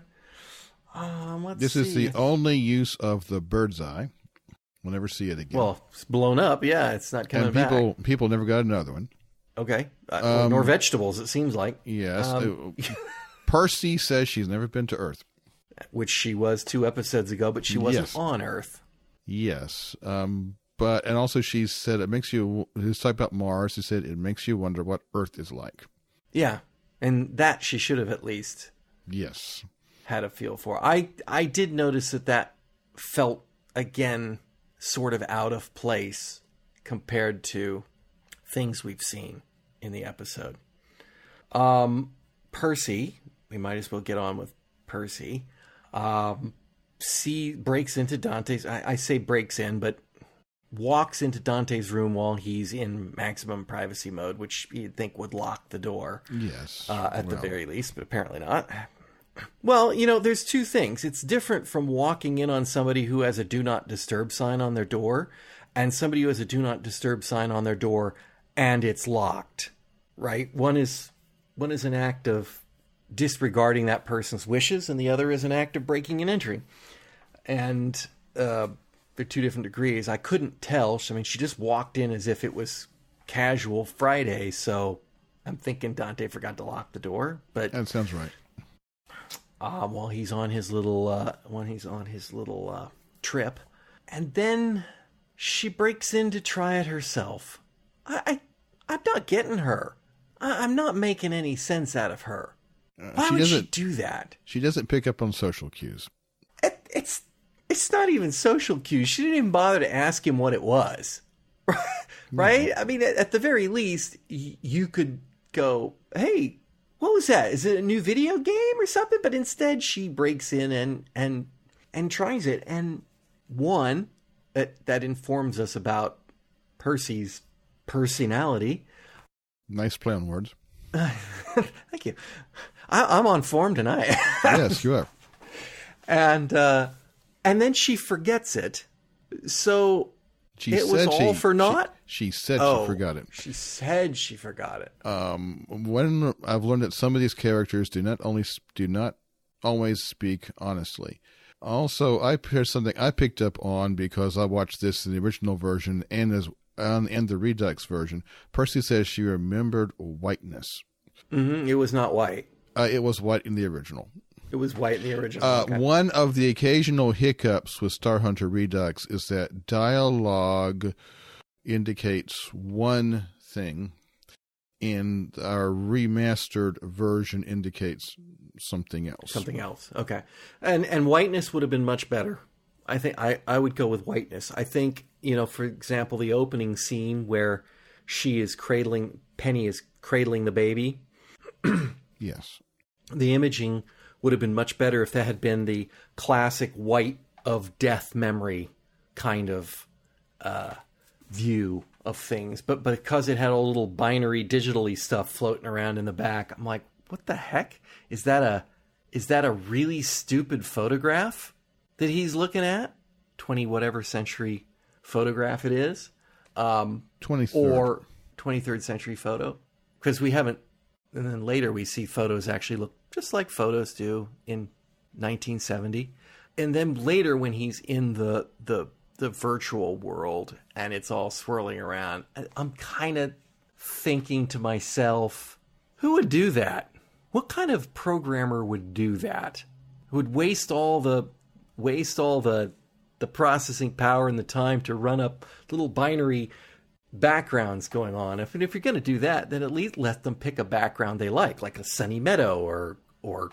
Um, let's This is the only use of the bird's eye. We'll never see it again. well, it's blown up. Yeah, it's not coming and back. people people never got another one. Okay, uh, Um, nor vegetables. It seems like. Yes. Um, Uh, Percy says she's never been to Earth. which she was two episodes ago, but she wasn't Yes. on Earth. Yes. Um, but and also she said it makes you. Who's talking about Mars? She said it makes you wonder what Earth is like. Yeah, and that she should have at least Yes. had a feel for. I I did notice that that felt again sort of out of place compared to things we've seen in the episode. Um, Percy, we might as well get on with Percy. Um, see breaks into Dante's. I, I say breaks in, but walks into Dante's room while he's in maximum privacy mode, which you'd think would lock the door Yes. uh, at the very least, but apparently not. Well, you know, there's two things. It's different from walking in on somebody who has a do not disturb sign on their door and somebody who has a do not disturb sign on their door and it's locked, right? One is one is an act of disregarding that person's wishes and the other is an act of breaking and entering. And uh, they're two different degrees. I couldn't tell. I mean, she just walked in as if it was casual Friday, so I'm thinking Dante forgot to lock the door, but That sounds right. uh, while he's on his little uh, when he's on his little uh, trip, and then she breaks in to try it herself. I, I I'm not getting her. I, I'm not making any sense out of her. Why Uh, she would she do that? She doesn't pick up on social cues. It, it's it's not even social cues. She didn't even bother to ask him what it was. right? I mean, at, at the very least, y- you could go, "Hey, what was that? Is it a new video game or something?" But instead, she breaks in and and and tries it. And one that that informs us about Percy's personality. Nice play on words. Thank you. I, I'm on form tonight. yes, you are. and uh, and then she forgets it. So She It was all she, for naught? She, she said oh, she forgot it. She said she forgot it. um, when I've learned that some of these characters do not only do not always speak honestly. Also, I here's something I picked up on because I watched this in the original version and as um, and the Redux version. Percy says she remembered whiteness. hmm It was not white. Uh, it was white in the original. It was white in the original. Uh, Okay. One of the occasional hiccups with Star Hunter Redux is that dialogue indicates one thing, and our remastered version indicates something else. Something else. Okay. And and whiteness would have been much better. I think I, I would go with whiteness. I think, you know, for example, the opening scene where she is cradling Penny is cradling the baby. Yes. the imaging would have been much better if that had been the classic white of death memory kind of uh, view of things. But because it had all little binary digitally stuff floating around in the back, I'm like, what the heck is that? A is that a really stupid photograph that he's looking at? Twenty whatever century photograph it is, um, 23rd. or 23rd century photo because we haven't and then later we see photos actually look just like photos do in 1970. And then later when he's in the the the virtual world and it's all swirling around, I'm kind of thinking to myself, who would do that? What kind of programmer would do that? Who would waste all the waste all the the processing power and the time to run up little binary backgrounds going on. If if you're going to do that, then at least let them pick a background they like, like a sunny meadow or or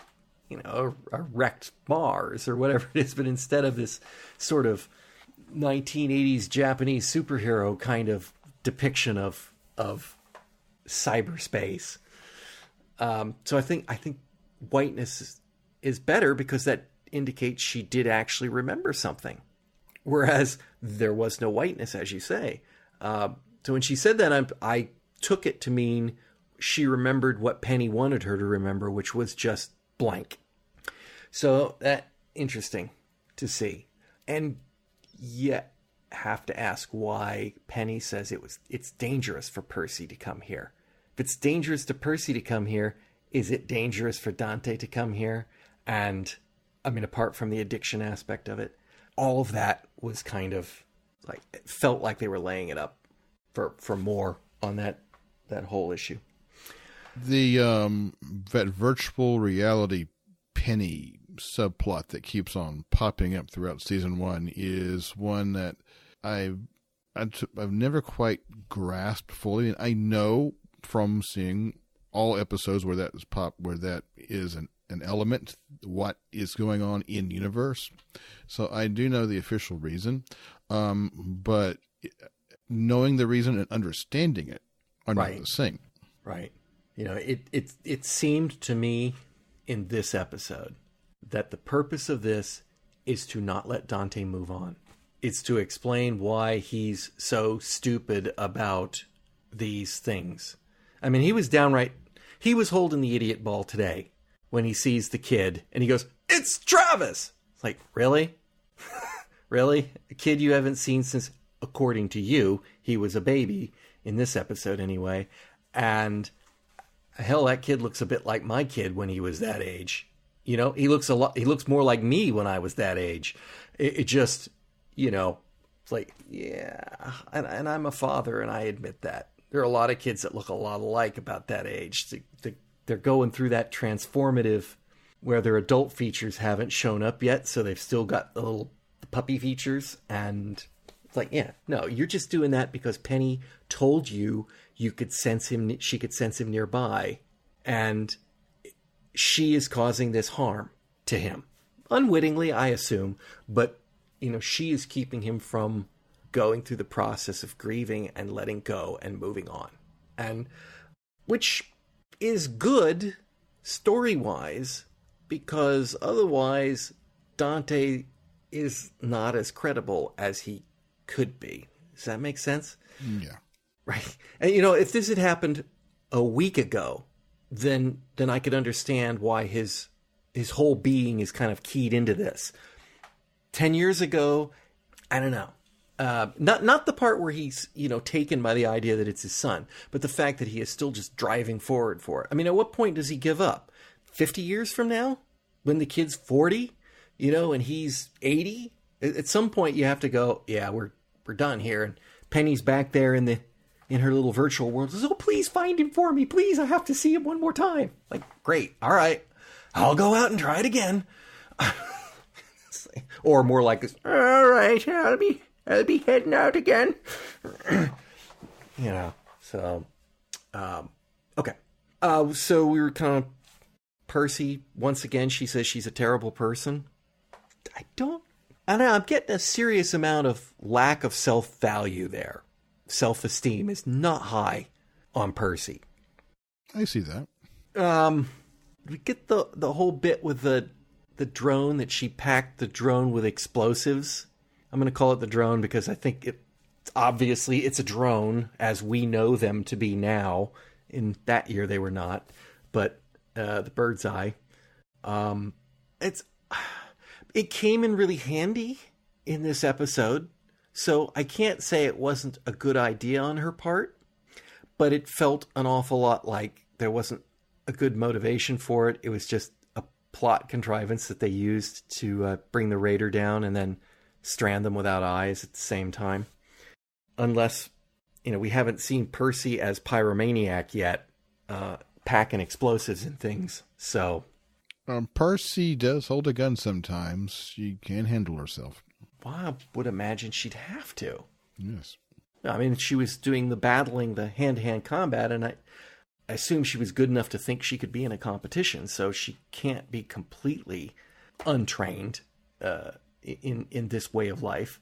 you know a, a wrecked Mars or whatever it is. But instead of this sort of 1980s Japanese superhero kind of depiction of of cyberspace. Um, so I think I think whiteness is, is better because that indicates she did actually remember something, whereas there was no whiteness, as you say. Uh, so when she said that, I, I took it to mean she remembered what Penny wanted her to remember, which was just blank. So that interesting to see, and yet have to ask why Penny says it was it's dangerous for Percy to come here. If it's dangerous to Percy to come here, is it dangerous for Dante to come here? And I mean, apart from the addiction aspect of it, all of that was kind of like it felt like they were laying it up for for more on that that whole issue. The um that virtual reality penny subplot that keeps on popping up throughout season one is one that I've I've never quite grasped fully, and I know from seeing all episodes where that is pop where that is an an element what is going on in universe. So i do know the official reason um, but knowing the reason and understanding it are right. not the same. Right you know it it it seemed to me in this episode that the purpose of this is to not let Dante move on. It's to explain why he's so stupid about these things. I mean, he was downright he was holding the idiot ball today when he sees the kid and he goes, "It's Travis." It's like, "Really? really? A kid you haven't seen since according to you, he was a baby in this episode anyway." And hell, that kid looks a bit like my kid when he was that age. You know, he looks a lot. He looks more like me when I was that age. It, it just, you know, it's like, yeah. And, and, I'm a father, and I admit that there are a lot of kids that look a lot alike about that age. They're going through that transformative, where their adult features haven't shown up yet, so they've still got the little puppy features. And it's like, yeah, no, you're just doing that because Penny told you you could sense him. She could sense him nearby, and she is causing this harm to him. Unwittingly, I assume, but you know, she is keeping him from going through the process of grieving and letting go and moving on. And which is good story-wise because otherwise Dante is not as credible as he could be. Does that make sense? Mm, yeah. Right. And you know, if this had happened a week ago, then then I could understand why his his whole being is kind of keyed into this. Ten years ago, I don't know. Uh, not not the part where he's you know taken by the idea that it's his son, but the fact that he is still just driving forward for it. I mean, at what point does he give up? Fifty years from now, when the kid's forty, you know, and he's eighty. At some point, you have to go. Yeah, we're we're done here. And Penny's back there in the in her little virtual world says, "Oh, please find him for me, please. I have to see him one more time." Like, great, all right, I'll go out and try it again. or more like this, all right, I'll be I'll be heading out again. you know, so um, okay. Uh, so we were kind of Percy once again. She says she's a terrible person. I don't. I don't know. I'm getting a serious amount of lack of self value there self esteem is not high on Percy. I see that. Um, we get the the whole bit with the the drone that she packed the drone with explosives. I'm going to call it the drone because I think it obviously it's a drone as we know them to be now. In that year they were not, but uh, the bird's eye. Um, it's it came in really handy in this episode so I can't say it wasn't a good idea on her part, but it felt an awful lot like there wasn't a good motivation for it. It was just a plot contrivance that they used to uh, bring the raider down and then strand them without eyes at the same time. Unless, you know, we haven't seen Percy as pyromaniac yet, uh, packing explosives and things. So Um, Percy does hold a gun sometimes. She can handle herself. I would imagine she'd have to. Yes. I mean, she was doing the battling, the hand to hand combat, and I, I assume she was good enough to think she could be in a competition, so she can't be completely untrained uh, in in this way of life.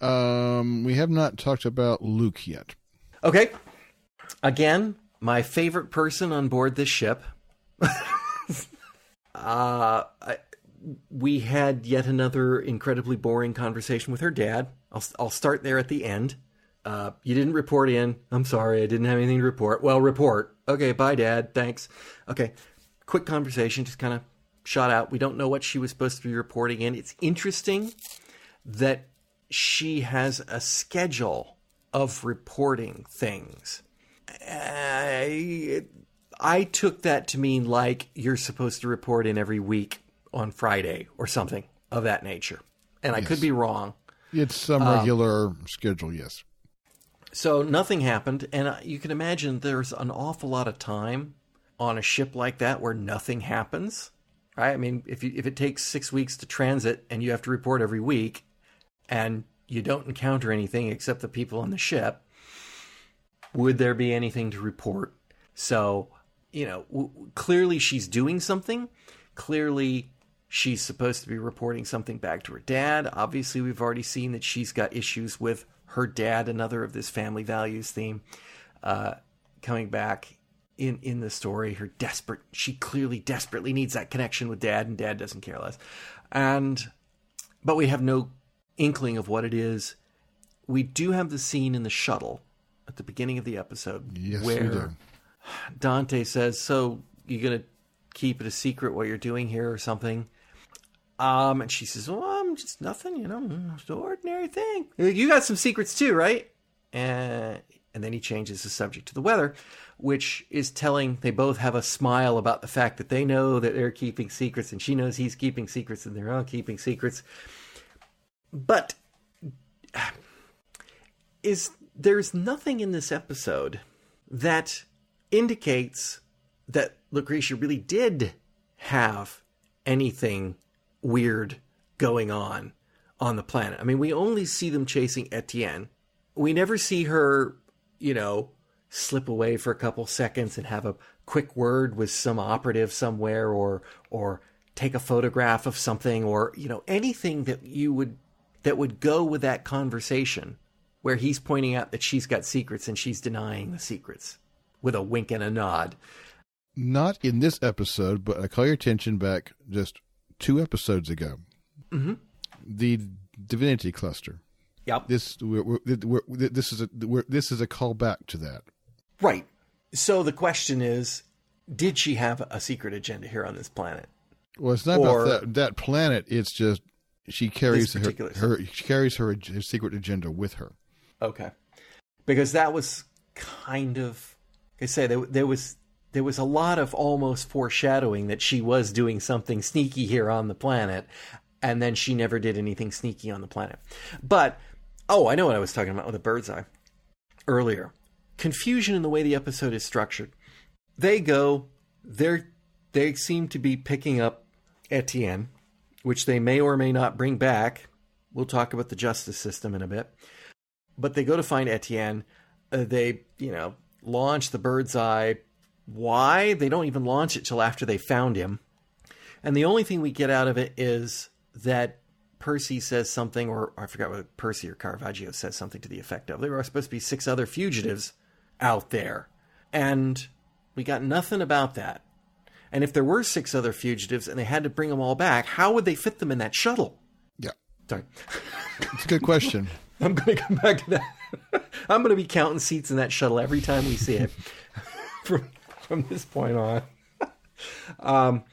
Um, we have not talked about Luke yet. Okay, again, my favorite person on board this ship. uh, I, we had yet another incredibly boring conversation with her dad. I'll I'll start there at the end. Uh, you didn't report in. I'm sorry, I didn't have anything to report. Well, report. Okay, bye, Dad. Thanks. Okay, quick conversation, just kind of shot out. We don't know what she was supposed to be reporting in. It's interesting that she has a schedule of reporting things. I, I took that to mean like you're supposed to report in every week on Friday or something of that nature. And I could be wrong. It's some um, regular schedule, yes. So nothing happened, and you can imagine there's an awful lot of time on a ship like that where nothing happens. Right? I mean, if you, if it takes six weeks to transit and you have to report every week, and you don't encounter anything except the people on the ship, would there be anything to report? So, you know, w- clearly she's doing something. Clearly she's supposed to be reporting something back to her dad. Obviously, we've already seen that she's got issues with her dad, another of this family values theme, uh, coming back in in the story. Her desperate, she clearly desperately needs that connection with dad, and dad doesn't care less. And but we have no inkling of what it is. We do have the scene in the shuttle at the beginning of the episode Yes, where. Dante says, "So you're gonna keep it a secret what you're doing here or something?" Um, and she says, "Well, I'm just nothing, you know, just an ordinary thing. You got some secrets too, right?" And and then he changes the subject to the weather, which is telling they both have a smile about the fact that they know that they're keeping secrets, and she knows he's keeping secrets, and they're all keeping secrets. But is there's nothing in this episode that indicates that Lucretia really did have anything weird going on on the planet. I mean, we only see them chasing Etienne. We never see her, you know, slip away for a couple seconds and have a quick word with some operative somewhere or or take a photograph of something or, you know, anything that you would that would go with that conversation where he's pointing out that she's got secrets and she's denying the secrets with a wink and a nod. Not in this episode, but I call your attention back just two episodes ago. Mm-hmm. The Divinity Cluster. Yep. This we're, we're, we're, this is a we're, this is a callback to that. Right. So the question is, did she have a secret agenda here on this planet? Well, it's not Or- about that that planet. It's just she carries her, her she carries her, her secret agenda with her. Okay. Because that was kind of, like I say, there, there was there was a lot of almost foreshadowing that she was doing something sneaky here on the planet, and then she never did anything sneaky on the planet. But oh, I know what I was talking about with the bird's eye earlier. Confusion in the way the episode is structured. They go, they're they seem to be picking up Etienne, which they may or may not bring back. We'll talk about the justice system in a bit but they go to find Etienne. Uh, they, you know, launch the bird's eye. Why? They don't even launch it till after they found him. And the only thing we get out of it is that Percy says something, or I forgot what Percy or Caravaggio says something to the effect of there are supposed to be six other fugitives out there. And we got nothing about that. And if there were six other fugitives and they had to bring them all back, how would they fit them in that shuttle? Yeah, Sorry. it's a good question. I'm going to come back to that. I'm going to be counting seats in that shuttle every time we see it from from this point on. um,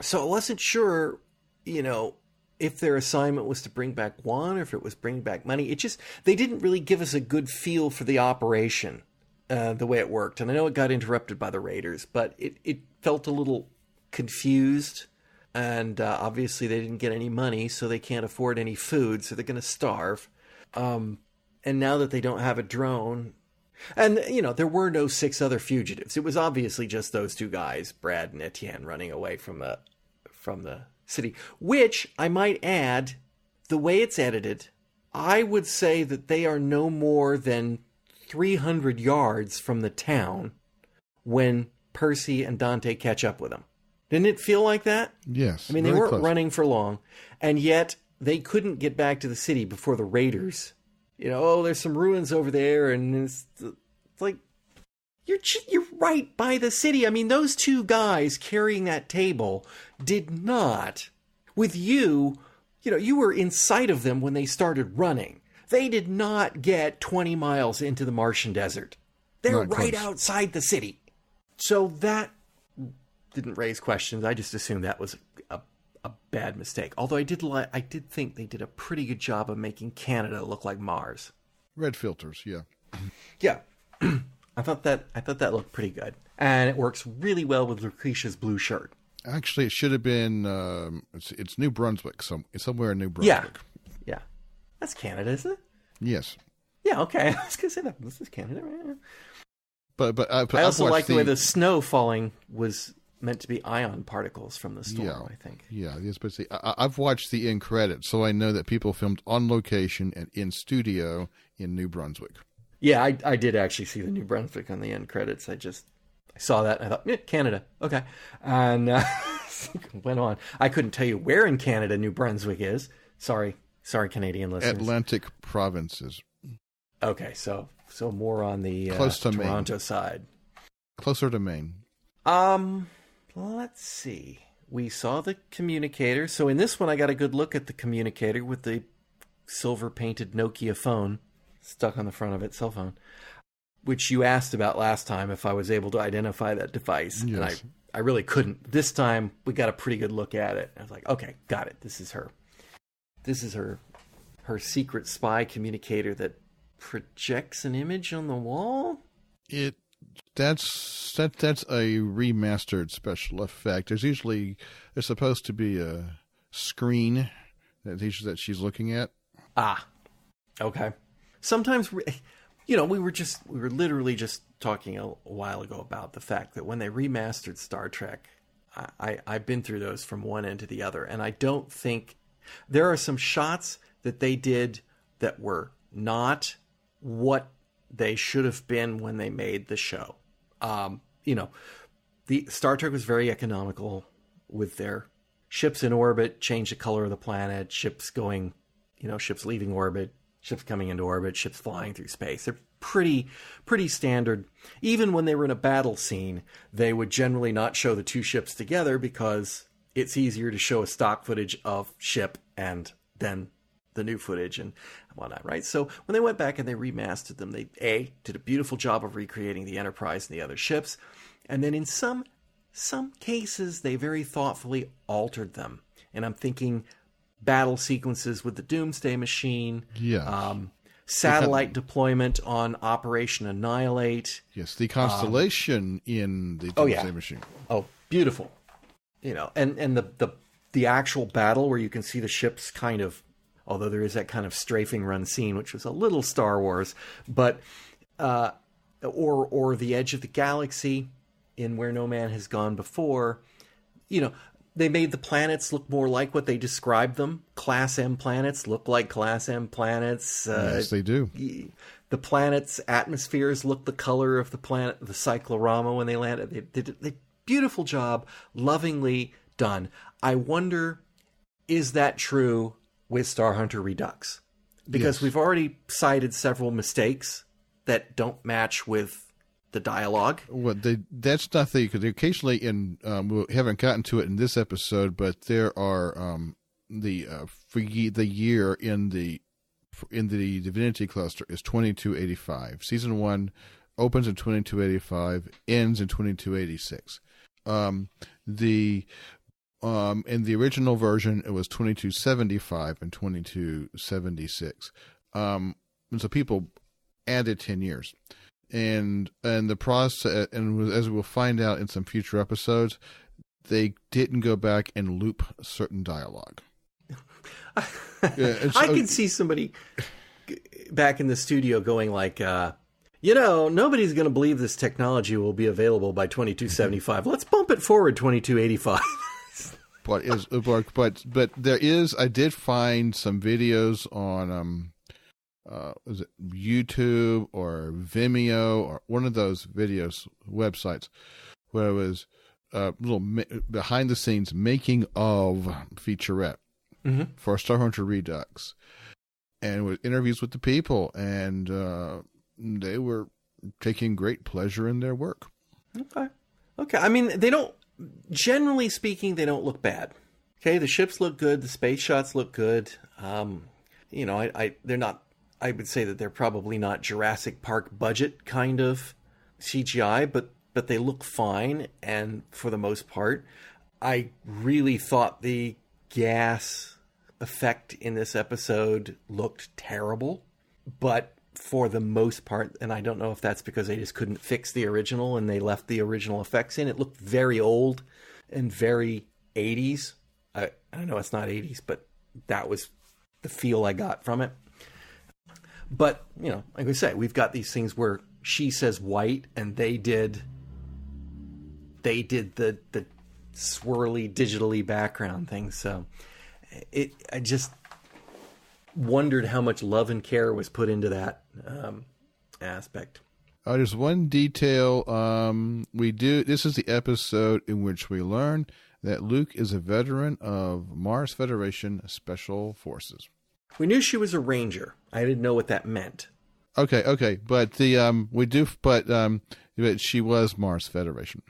so I wasn't sure, you know, if their assignment was to bring back Juan or if it was bringing back money. It just they didn't really give us a good feel for the operation uh, the way it worked, and I know it got interrupted by the Raiders, but it it felt a little confused. And uh, obviously, they didn't get any money, so they can't afford any food, so they're going to starve. Um, and now that they don't have a drone, and you know there were no six other fugitives. It was obviously just those two guys, Brad and Etienne, running away from the from the city. Which I might add, the way it's edited, I would say that they are no more than 300 yards from the town when Percy and Dante catch up with them. Didn't it feel like that? Yes. I mean, they weren't close. running for long, and yet they couldn't get back to the city before the raiders. You know, oh, there's some ruins over there, and it's, it's like you're you're right by the city. I mean, those two guys carrying that table did not, with you, you know, you were in sight of them when they started running. They did not get 20 miles into the Martian desert. They're Not right close. outside the city. So that didn't raise questions. I just assumed that was a, bad mistake. Although I did li- I did think they did a pretty good job of making Canada look like Mars. Red filters, yeah. Yeah. I thought that I thought that looked pretty good. And it works really well with Lucretia's blue shirt. Actually, it should have been. Um, it's, it's New Brunswick. Some somewhere in New Brunswick. Yeah. Yeah. That's Canada, isn't it? Yes, Yeah, okay. I was gonna say that. This is Canada, right? but but, uh, but I also like the way the snow falling was meant to be ion particles from the storm, Yeah. I think. Yeah, yes, but see, I, I've watched the end credits, so I know that people filmed on location and in studio in New Brunswick. Yeah, I, I did actually see the New Brunswick on the end credits. I just I saw that and I thought, yeah, Canada, okay, and uh, went on. I couldn't tell you where in Canada New Brunswick is. Sorry, sorry, Canadian listeners. Atlantic provinces, Okay, so so more on the uh, Close to Maine. Toronto side. closer to Maine. Um, let's see. We saw the communicator. So in this one, I got a good look at the communicator with the silver painted Nokia phone stuck on the front of it, cell phone, which you asked about last time if I was able to identify that device, and I I really couldn't. This time we got a pretty good look at it. I was like, okay, got it. This is her. This is her her secret spy communicator that projects an image on the wall. It that's that that's a remastered special effect. There's usually there's supposed to be a screen that that she's looking at. Ah, okay. Sometimes, you know, we were just we were literally just talking a, a while ago about the fact that when they remastered Star Trek, I, I I've been through those from one end to the other, and I don't think there are some shots that they did that were not what they should have been when they made the show. Um, you know, the Star Trek was very economical with their ships in orbit, change the color of the planet, ships going, you know, ships leaving orbit, ships coming into orbit, ships flying through space. They're pretty pretty standard. Even when they were in a battle scene, they would generally not show the two ships together because it's easier to show a stock footage of ship and then the new footage and whatnot, right? So when they went back and they remastered them, they a did a beautiful job of recreating the Enterprise and the other ships, and then in some some cases they very thoughtfully altered them. And I'm thinking battle sequences with the Doomsday Machine, Yeah. um, satellite deployment on Operation Annihilate. yes, the constellation in the Um, oh, yeah. Doomsday Machine. Oh, beautiful. You know, and and the the the actual battle where you can see the ships kind of although there is that kind of strafing run scene which was a little Star Wars, but uh or or the edge of the galaxy in where no man has gone before, you know, they made the planets look more like what they described them. Class M planets look like Class M planets. Uh, yes, they do. the planet's atmospheres look the color of the planet, the cyclorama when they landed. They did a beautiful job, lovingly done. I wonder, is that true with Star Hunter Redux? Because Yes. we've already cited several mistakes that don't match with the dialogue. What they that's not the because occasionally in um, we haven't gotten to it in this episode, but there are um, the uh, for ye, the year in the in the Divinity cluster is twenty two eighty five. Season one opens in twenty two eighty five, ends in twenty two eighty six. Um, the um, in the original version, it was twenty two seventy five and twenty two seventy six. Um, and so people added ten years. And and the process and as we'll find out in some future episodes they didn't go back and loop certain dialogue. Yeah, I can see somebody back in the studio going like uh, you know nobody's going to believe this technology will be available by 2275 let's bump it forward 2285 but is but but there is i did find some videos on um uh, is it YouTube or Vimeo or one of those videos websites where it was a uh, little behind the scenes making of featurette mm-hmm. for Star Hunter Redux, and with interviews with the people, and uh, they were taking great pleasure in their work. Okay, okay. I mean, they don't. Generally speaking, they don't look bad. Okay, the ships look good, the space shots look good. Um, you know, I, I they're not I would say that they're probably not Jurassic Park budget kind of CGI, but but they look fine and for the most part. I really thought the gas effect in this episode looked terrible, but for the most part, and I don't know if that's because they just couldn't fix the original and they left the original effects in. It looked very old and very 80s. I, I know it's not 80s, but that was the feel I got from it. But, you know, like I say, we've got these things where she says white and they did they did the the swirly digitally background thing. So it I just wondered how much love and care was put into that um, aspect. Uh, there's one detail um, we do. This is the episode in which we learn that Luke is a veteran of Mars Federation Special Forces. We knew she was a ranger. I didn't know what that meant. Okay, okay, but the um, we do, but um, but she was Mars Federation.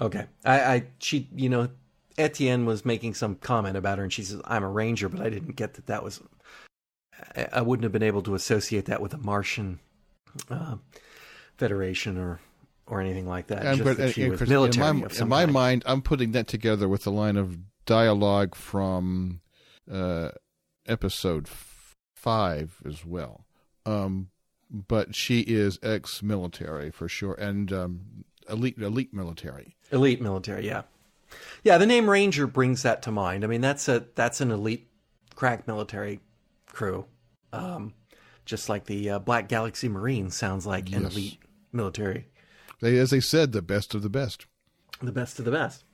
Okay, I, I she, you know, Etienne was making some comment about her, and she says, "I'm a ranger," but I didn't get that that was. I, I wouldn't have been able to associate that with a Martian uh, Federation or or anything like that. And, but, that she was military. In my, in my mind, I'm putting that together with the line of dialogue from uh, episode five as well. Um, but she is ex-military for sure, and um, elite elite military. Elite military, yeah, yeah. The name Ranger brings that to mind. I mean, that's a that's an elite crack military crew, um, just like the uh, Black Galaxy Marines sounds like yes. an elite military. They, as they said, the best of the best. The best of the best,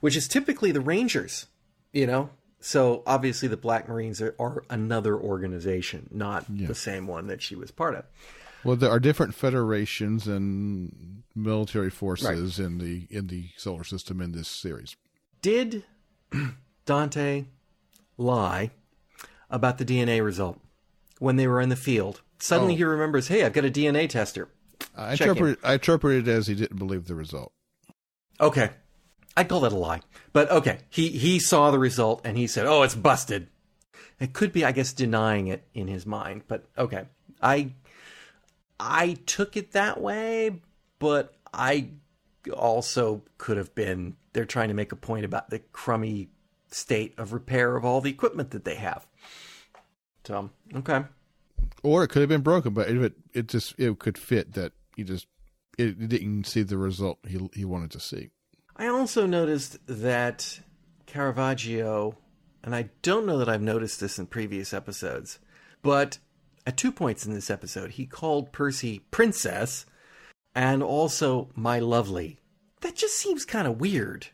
which is typically the Rangers. You know, so obviously, the Black Marines are, are another organization, not yeah. the same one that she was part of. Well, there are different federations and military forces right. in the in the solar system in this series. Did Dante lie about the DNA result when they were in the field? Suddenly, oh. he remembers, "Hey, I've got a DNA tester." I interpret I interpreted it as he didn't believe the result. Okay, I'd call that a lie. But okay, he he saw the result and he said, "Oh, it's busted." It could be, I guess, denying it in his mind. But okay, I I took it that way, but I also could have been they're trying to make a point about the crummy state of repair of all the equipment that they have. So okay, or it could have been broken, but it it just it could fit that he just it didn't see the result he he wanted to see. I also noticed that Caravaggio, and I don't know that I've noticed this in previous episodes, but at two points in this episode, he called Percy Princess and also My Lovely. That just seems kind of weird.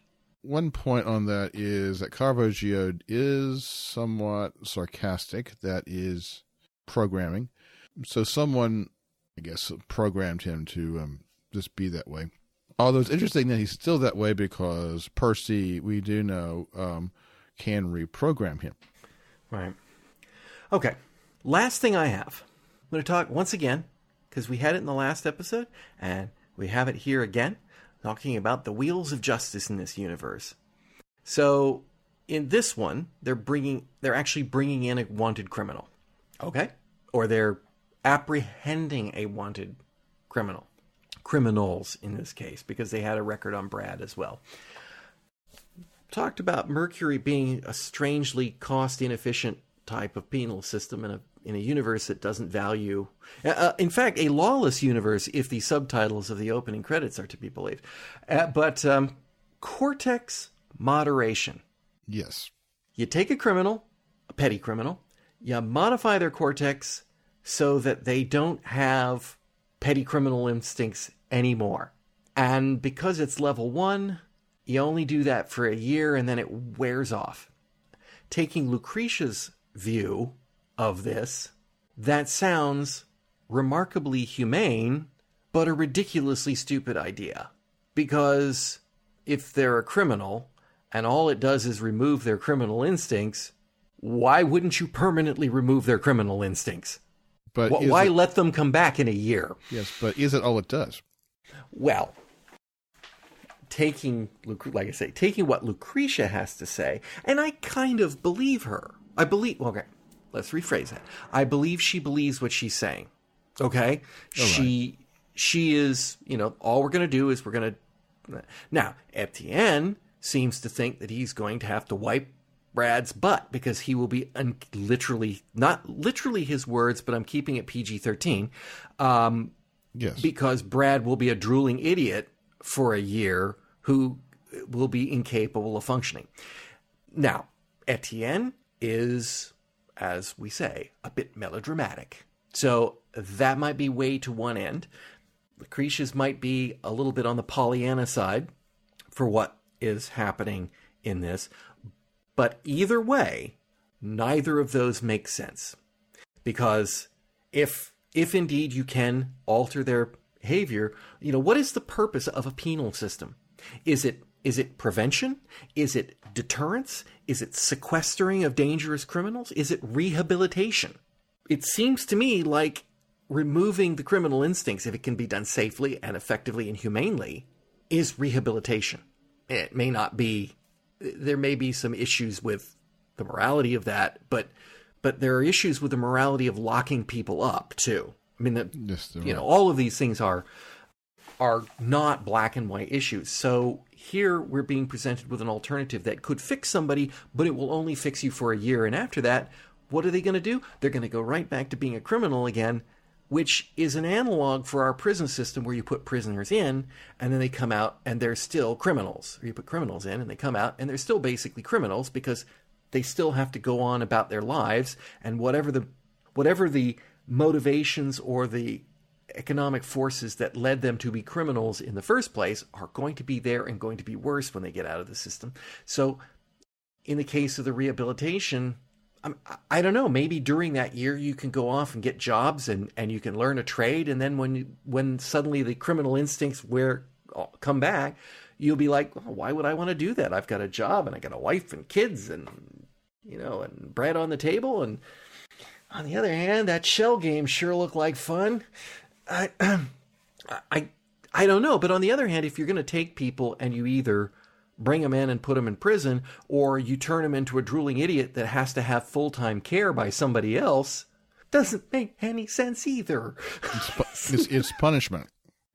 One point on that is that Caravaggio is somewhat sarcastic. That is programming. So someone, I guess, programmed him to um, just be that way. Although it's interesting that he's still that way because Percy, we do know, um, can reprogram him. Right. Okay. Last thing I have. I'm going to talk once again because we had it in the last episode and we have it here again, talking about the wheels of justice in this universe. So in this one, they're bringing, they're actually bringing in a wanted criminal. Okay. Or they're apprehending a wanted criminal criminals in this case because they had a record on Brad as well. Talked about Mercury being a strangely cost inefficient type of penal system and a in a universe that doesn't value, uh, uh, in fact, a lawless universe if the subtitles of the opening credits are to be believed. Uh, but um, cortex moderation. Yes. You take a criminal, a petty criminal, you modify their cortex so that they don't have petty criminal instincts anymore. And because it's level one, you only do that for a year and then it wears off. Taking Lucretia's view of this, that sounds remarkably humane, but a ridiculously stupid idea. Because if they're a criminal and all it does is remove their criminal instincts, why wouldn't you permanently remove their criminal instincts? But Wh- is why it- let them come back in a year? yes, but is it all it does? Well, taking like I say, taking what Lucretia has to say, and I kind of believe her. I believe. Okay, let's rephrase that. I believe she believes what she's saying. Okay, she she is. You know, all we're going to do is we're going to. Now, Etienne seems to think that he's going to have to wipe Brad's butt because he will be un- literally not literally his words, but I'm keeping it PG thirteen. Um, Yes. because Brad will be a drooling idiot for a year who will be incapable of functioning. Now, Etienne is, as we say, a bit melodramatic. So that might be way to one end. Lucretia's might be a little bit on the Pollyanna side for what is happening in this. But either way, neither of those makes sense. Because if if indeed you can alter their behavior, you know, what is the purpose of a penal system? Is it is it prevention? Is it deterrence? Is it sequestering of dangerous criminals? Is it rehabilitation? It seems to me like removing the criminal instincts, if it can be done safely and effectively and humanely, is rehabilitation. It may not be, there may be some issues with the morality of that, but but there are issues with the morality of locking people up too. I mean, the, Yes, you are. know, all of these things are are not black and white issues. So here we're being presented with an alternative that could fix somebody, but it will only fix you for a year. And after that, what are they going to do? They're going to go right back to being a criminal again, which is an analog for our prison system where you put prisoners in and then they come out and they're still criminals. Or you put criminals in and they come out and they're still basically criminals because they still have to go on about their lives and whatever the whatever the motivations or the economic forces that led them to be criminals in the first place are going to be there and going to be worse when they get out of the system. So, in the case of the rehabilitation, um, I'm, I don't know. Maybe during that year you can go off and get jobs and, and you can learn a trade, and then when you, when suddenly the criminal instincts where uh, come back, you'll be like, oh, why would I want to do that? I've got a job and I got a wife and kids and you know and bread on the table and on the other hand, that shell game sure looked like fun. I, I, I don't know. But on the other hand, if you're going to take people and you either bring them in and put them in prison, or you turn them into a drooling idiot that has to have full time care by somebody else, doesn't make any sense either. It's, it's punishment.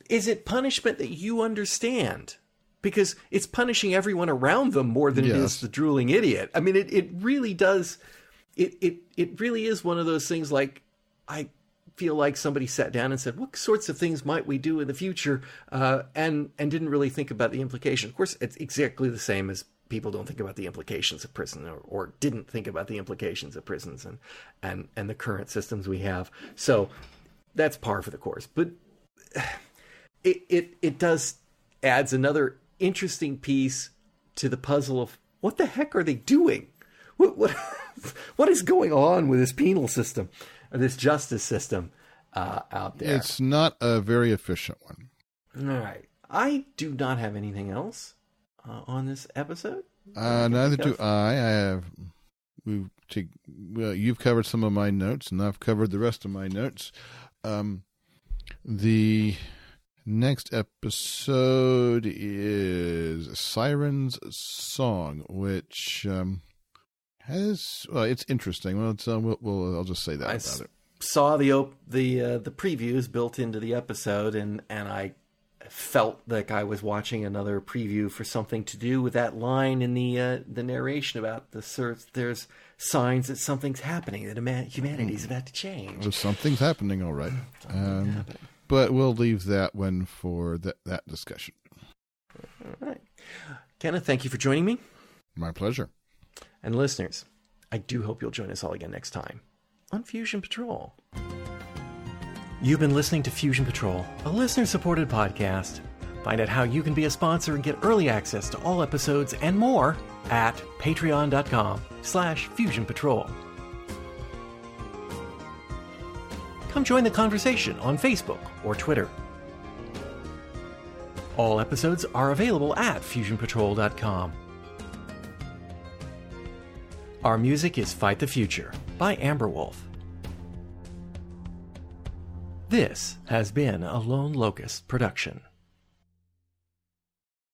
Is it punishment that you understand? Because it's punishing everyone around them more than it is the drooling idiot. I mean, it, it really does. It, it it really is one of those things. Like I feel like somebody sat down and said, "What sorts of things might we do in the future?" Uh, and and didn't really think about the implication. Of course, it's exactly the same as people don't think about the implications of prison, or, or didn't think about the implications of prisons and and and the current systems we have. So that's par for the course. But it it it does adds another interesting piece to the puzzle of what the heck are they doing? What what what is going on with this penal system this justice system uh, out there? It's not a very efficient one. All right, I do not have anything else uh, on this episode. Uh, neither do? I. I have. We've take, well, you've covered some of my notes, and I've covered the rest of my notes. Um, the next episode is Siren's Song, which um, has well, it's interesting. Well, it's, uh, we'll, we'll I'll just say that I about s- it. saw the op- the uh, the previews built into the episode, and and I felt like I was watching another preview for something to do with that line in the uh, the narration about the search. There's signs that something's happening, that humanity's about to change. Well, something's happening, all right. Um, but we'll leave that one for that, that discussion. All right. Kenneth, thank you for joining me. My pleasure. And listeners, I do hope you'll join us all again next time on Fusion Patrol. You've been listening to Fusion Patrol, a listener supported podcast. Find out how you can be a sponsor and get early access to all episodes and more at patreon.com slash fusion patrol. Come join the conversation on Facebook or Twitter. All episodes are available at fusionpatrol.com. Our music is Fight the Future by Amberwolf. This has been a Lone Locust production.